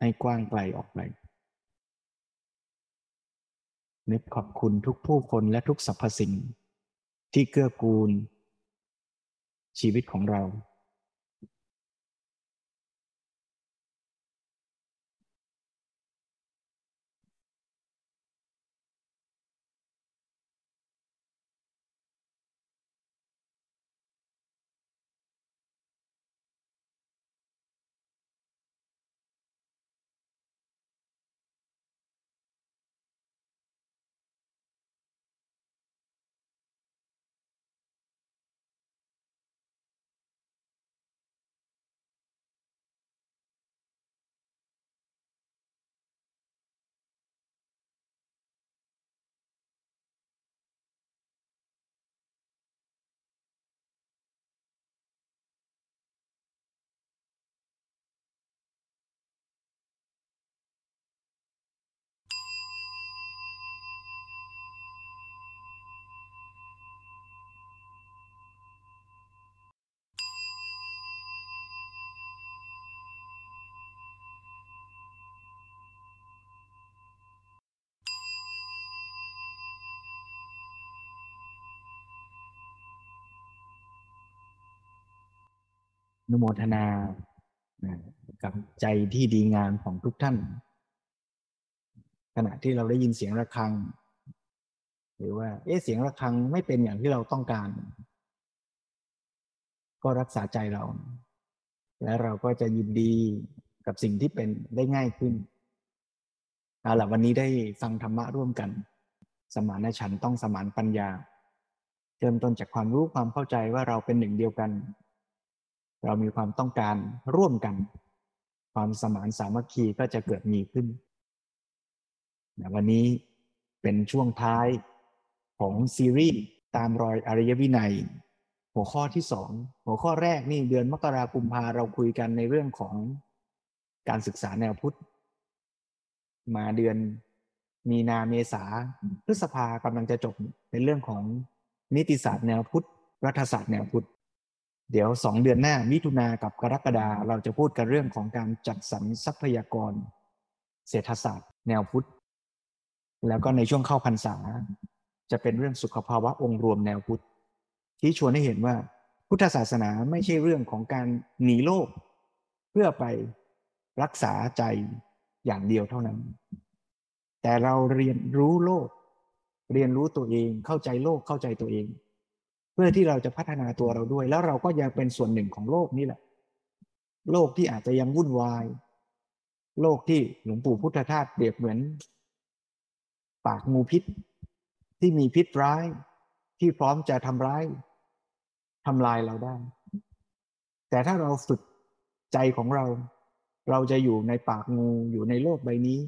ให้กว้างไกลออกไปนึกขอบคุณทุกผู้คนและทุกสรรพสิ่ง ที่เกื้อกูล ชีวิตของเรา นุโมทนากับใจที่ดีงามของทุกท่าน ขณะที่เราได้ยินเสียงระฆัง หรือว่า เอ๊ะเสียงระฆังไม่เป็นอย่างที่เราต้องการ ก็รักษาใจเรา และเราก็จะยินดีกับสิ่งที่เป็นได้ง่ายขึ้นเอาล่ะวันนี้ได้ฟังธรรมะร่วมกัน สมานฉันต้องสมานปัญญาเริ่มต้นจากความรู้ความเข้าใจว่าเราเป็นหนึ่งเดียวกัน เรามีความต้องการร่วมกัน ความสมานสามัคคีก็จะเกิดมีขึ้นวันนี้เป็นช่วงท้ายของซีรีส์ตามรอยอริยวินัย หัวข้อที่สองหัวข้อแรกนี่เดือนมกราคมพาเราคุยกันในเรื่องของการศึกษาแนวพุทธ มาเดือนมีนาเมษาพฤษภากำลังจะจบเป็นเรื่องของนิติศาสตร์แนวพุทธรัฐศาสตร์แนวพุทธ เดี๋ยวสองเดือนหน้ามิถุนากับกรกฎาเราจะพูดกันเรื่องของการจัดสรรทรัพยากร เศรษฐศาสตร์ แนวพุทธ แล้วก็ในช่วงเข้าพรรษา จะเป็นเรื่องสุขภาวะองค์รวมแนวพุทธ ที่ชวนให้เห็นว่า พุทธศาสนาไม่ใช่เรื่องของการหนีโลก เพื่อไปรักษาใจอย่างเดียวเท่านั้น แต่เราเรียนรู้โลก เรียนรู้ตัวเองเข้าใจโลกเข้าใจตัวเอง เพื่อที่เราจะพัฒนาตัวเราด้วย แล้วเราก็ยังเป็นส่วนหนึ่งของโลกนี่แหละ โลกที่อาจจะยังวุ่นวาย โลกที่หลวงปู่พุทธทาสเปรียบเหมือน ปากงูพิษ ที่มีพิษร้าย ที่พร้อมจะทำร้ายทำลายเราได้ แต่ถ้าเราฝึกใจของเรา เราจะอยู่ในปากงูอยู่ในโลกใบนี้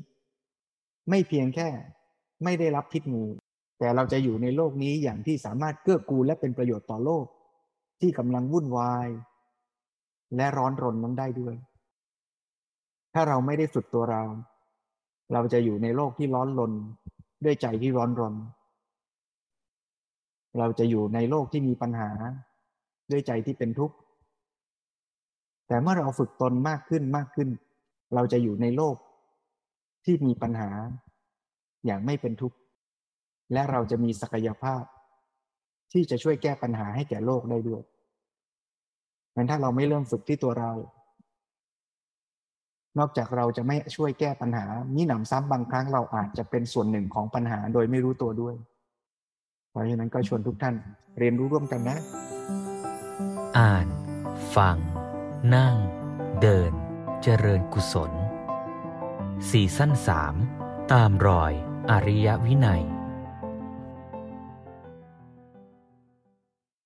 ไม่เพียงแค่ไม่ได้รับพิษงู แต่เราจะอยู่ในโลกนี้อย่างที่สามารถเกื้อกูลและเป็นประโยชน์ต่อโลก ที่กำลังวุ่นวาย และร้อนรนนั้นได้ด้วย ถ้าเราไม่ได้ฝึกตัวเรา เราจะอยู่ในโลกที่ร้อนรนด้วยใจที่ร้อนรน เราจะอยู่ในโลกที่มีปัญหา ด้วยใจที่เป็นทุกข์ แต่เมื่อเราฝึกตนมากขึ้นมากขึ้น เราจะอยู่ในโลกที่มีปัญหาอย่างไม่เป็นทุกข์ และเราจะมีศักยภาพ ที่จะช่วยแก้ปัญหาให้แก่โลกได้ด้วยงั้นถ้าเราไม่เริ่มฝึกที่ตัวเรา นอกจากเราจะไม่ช่วยแก้ปัญหานี่หนำซ้ำบางครั้งเราอาจจะเป็นส่วนหนึ่งของปัญหาโดยไม่รู้ตัวด้วย เพราะฉะนั้นก็ชวนทุกท่านเรียนรู้ร่วมกันนะ อ่าน ฟัง นั่ง เดิน เจริญกุศลซีซั่นสามตามรอย อริยวินัย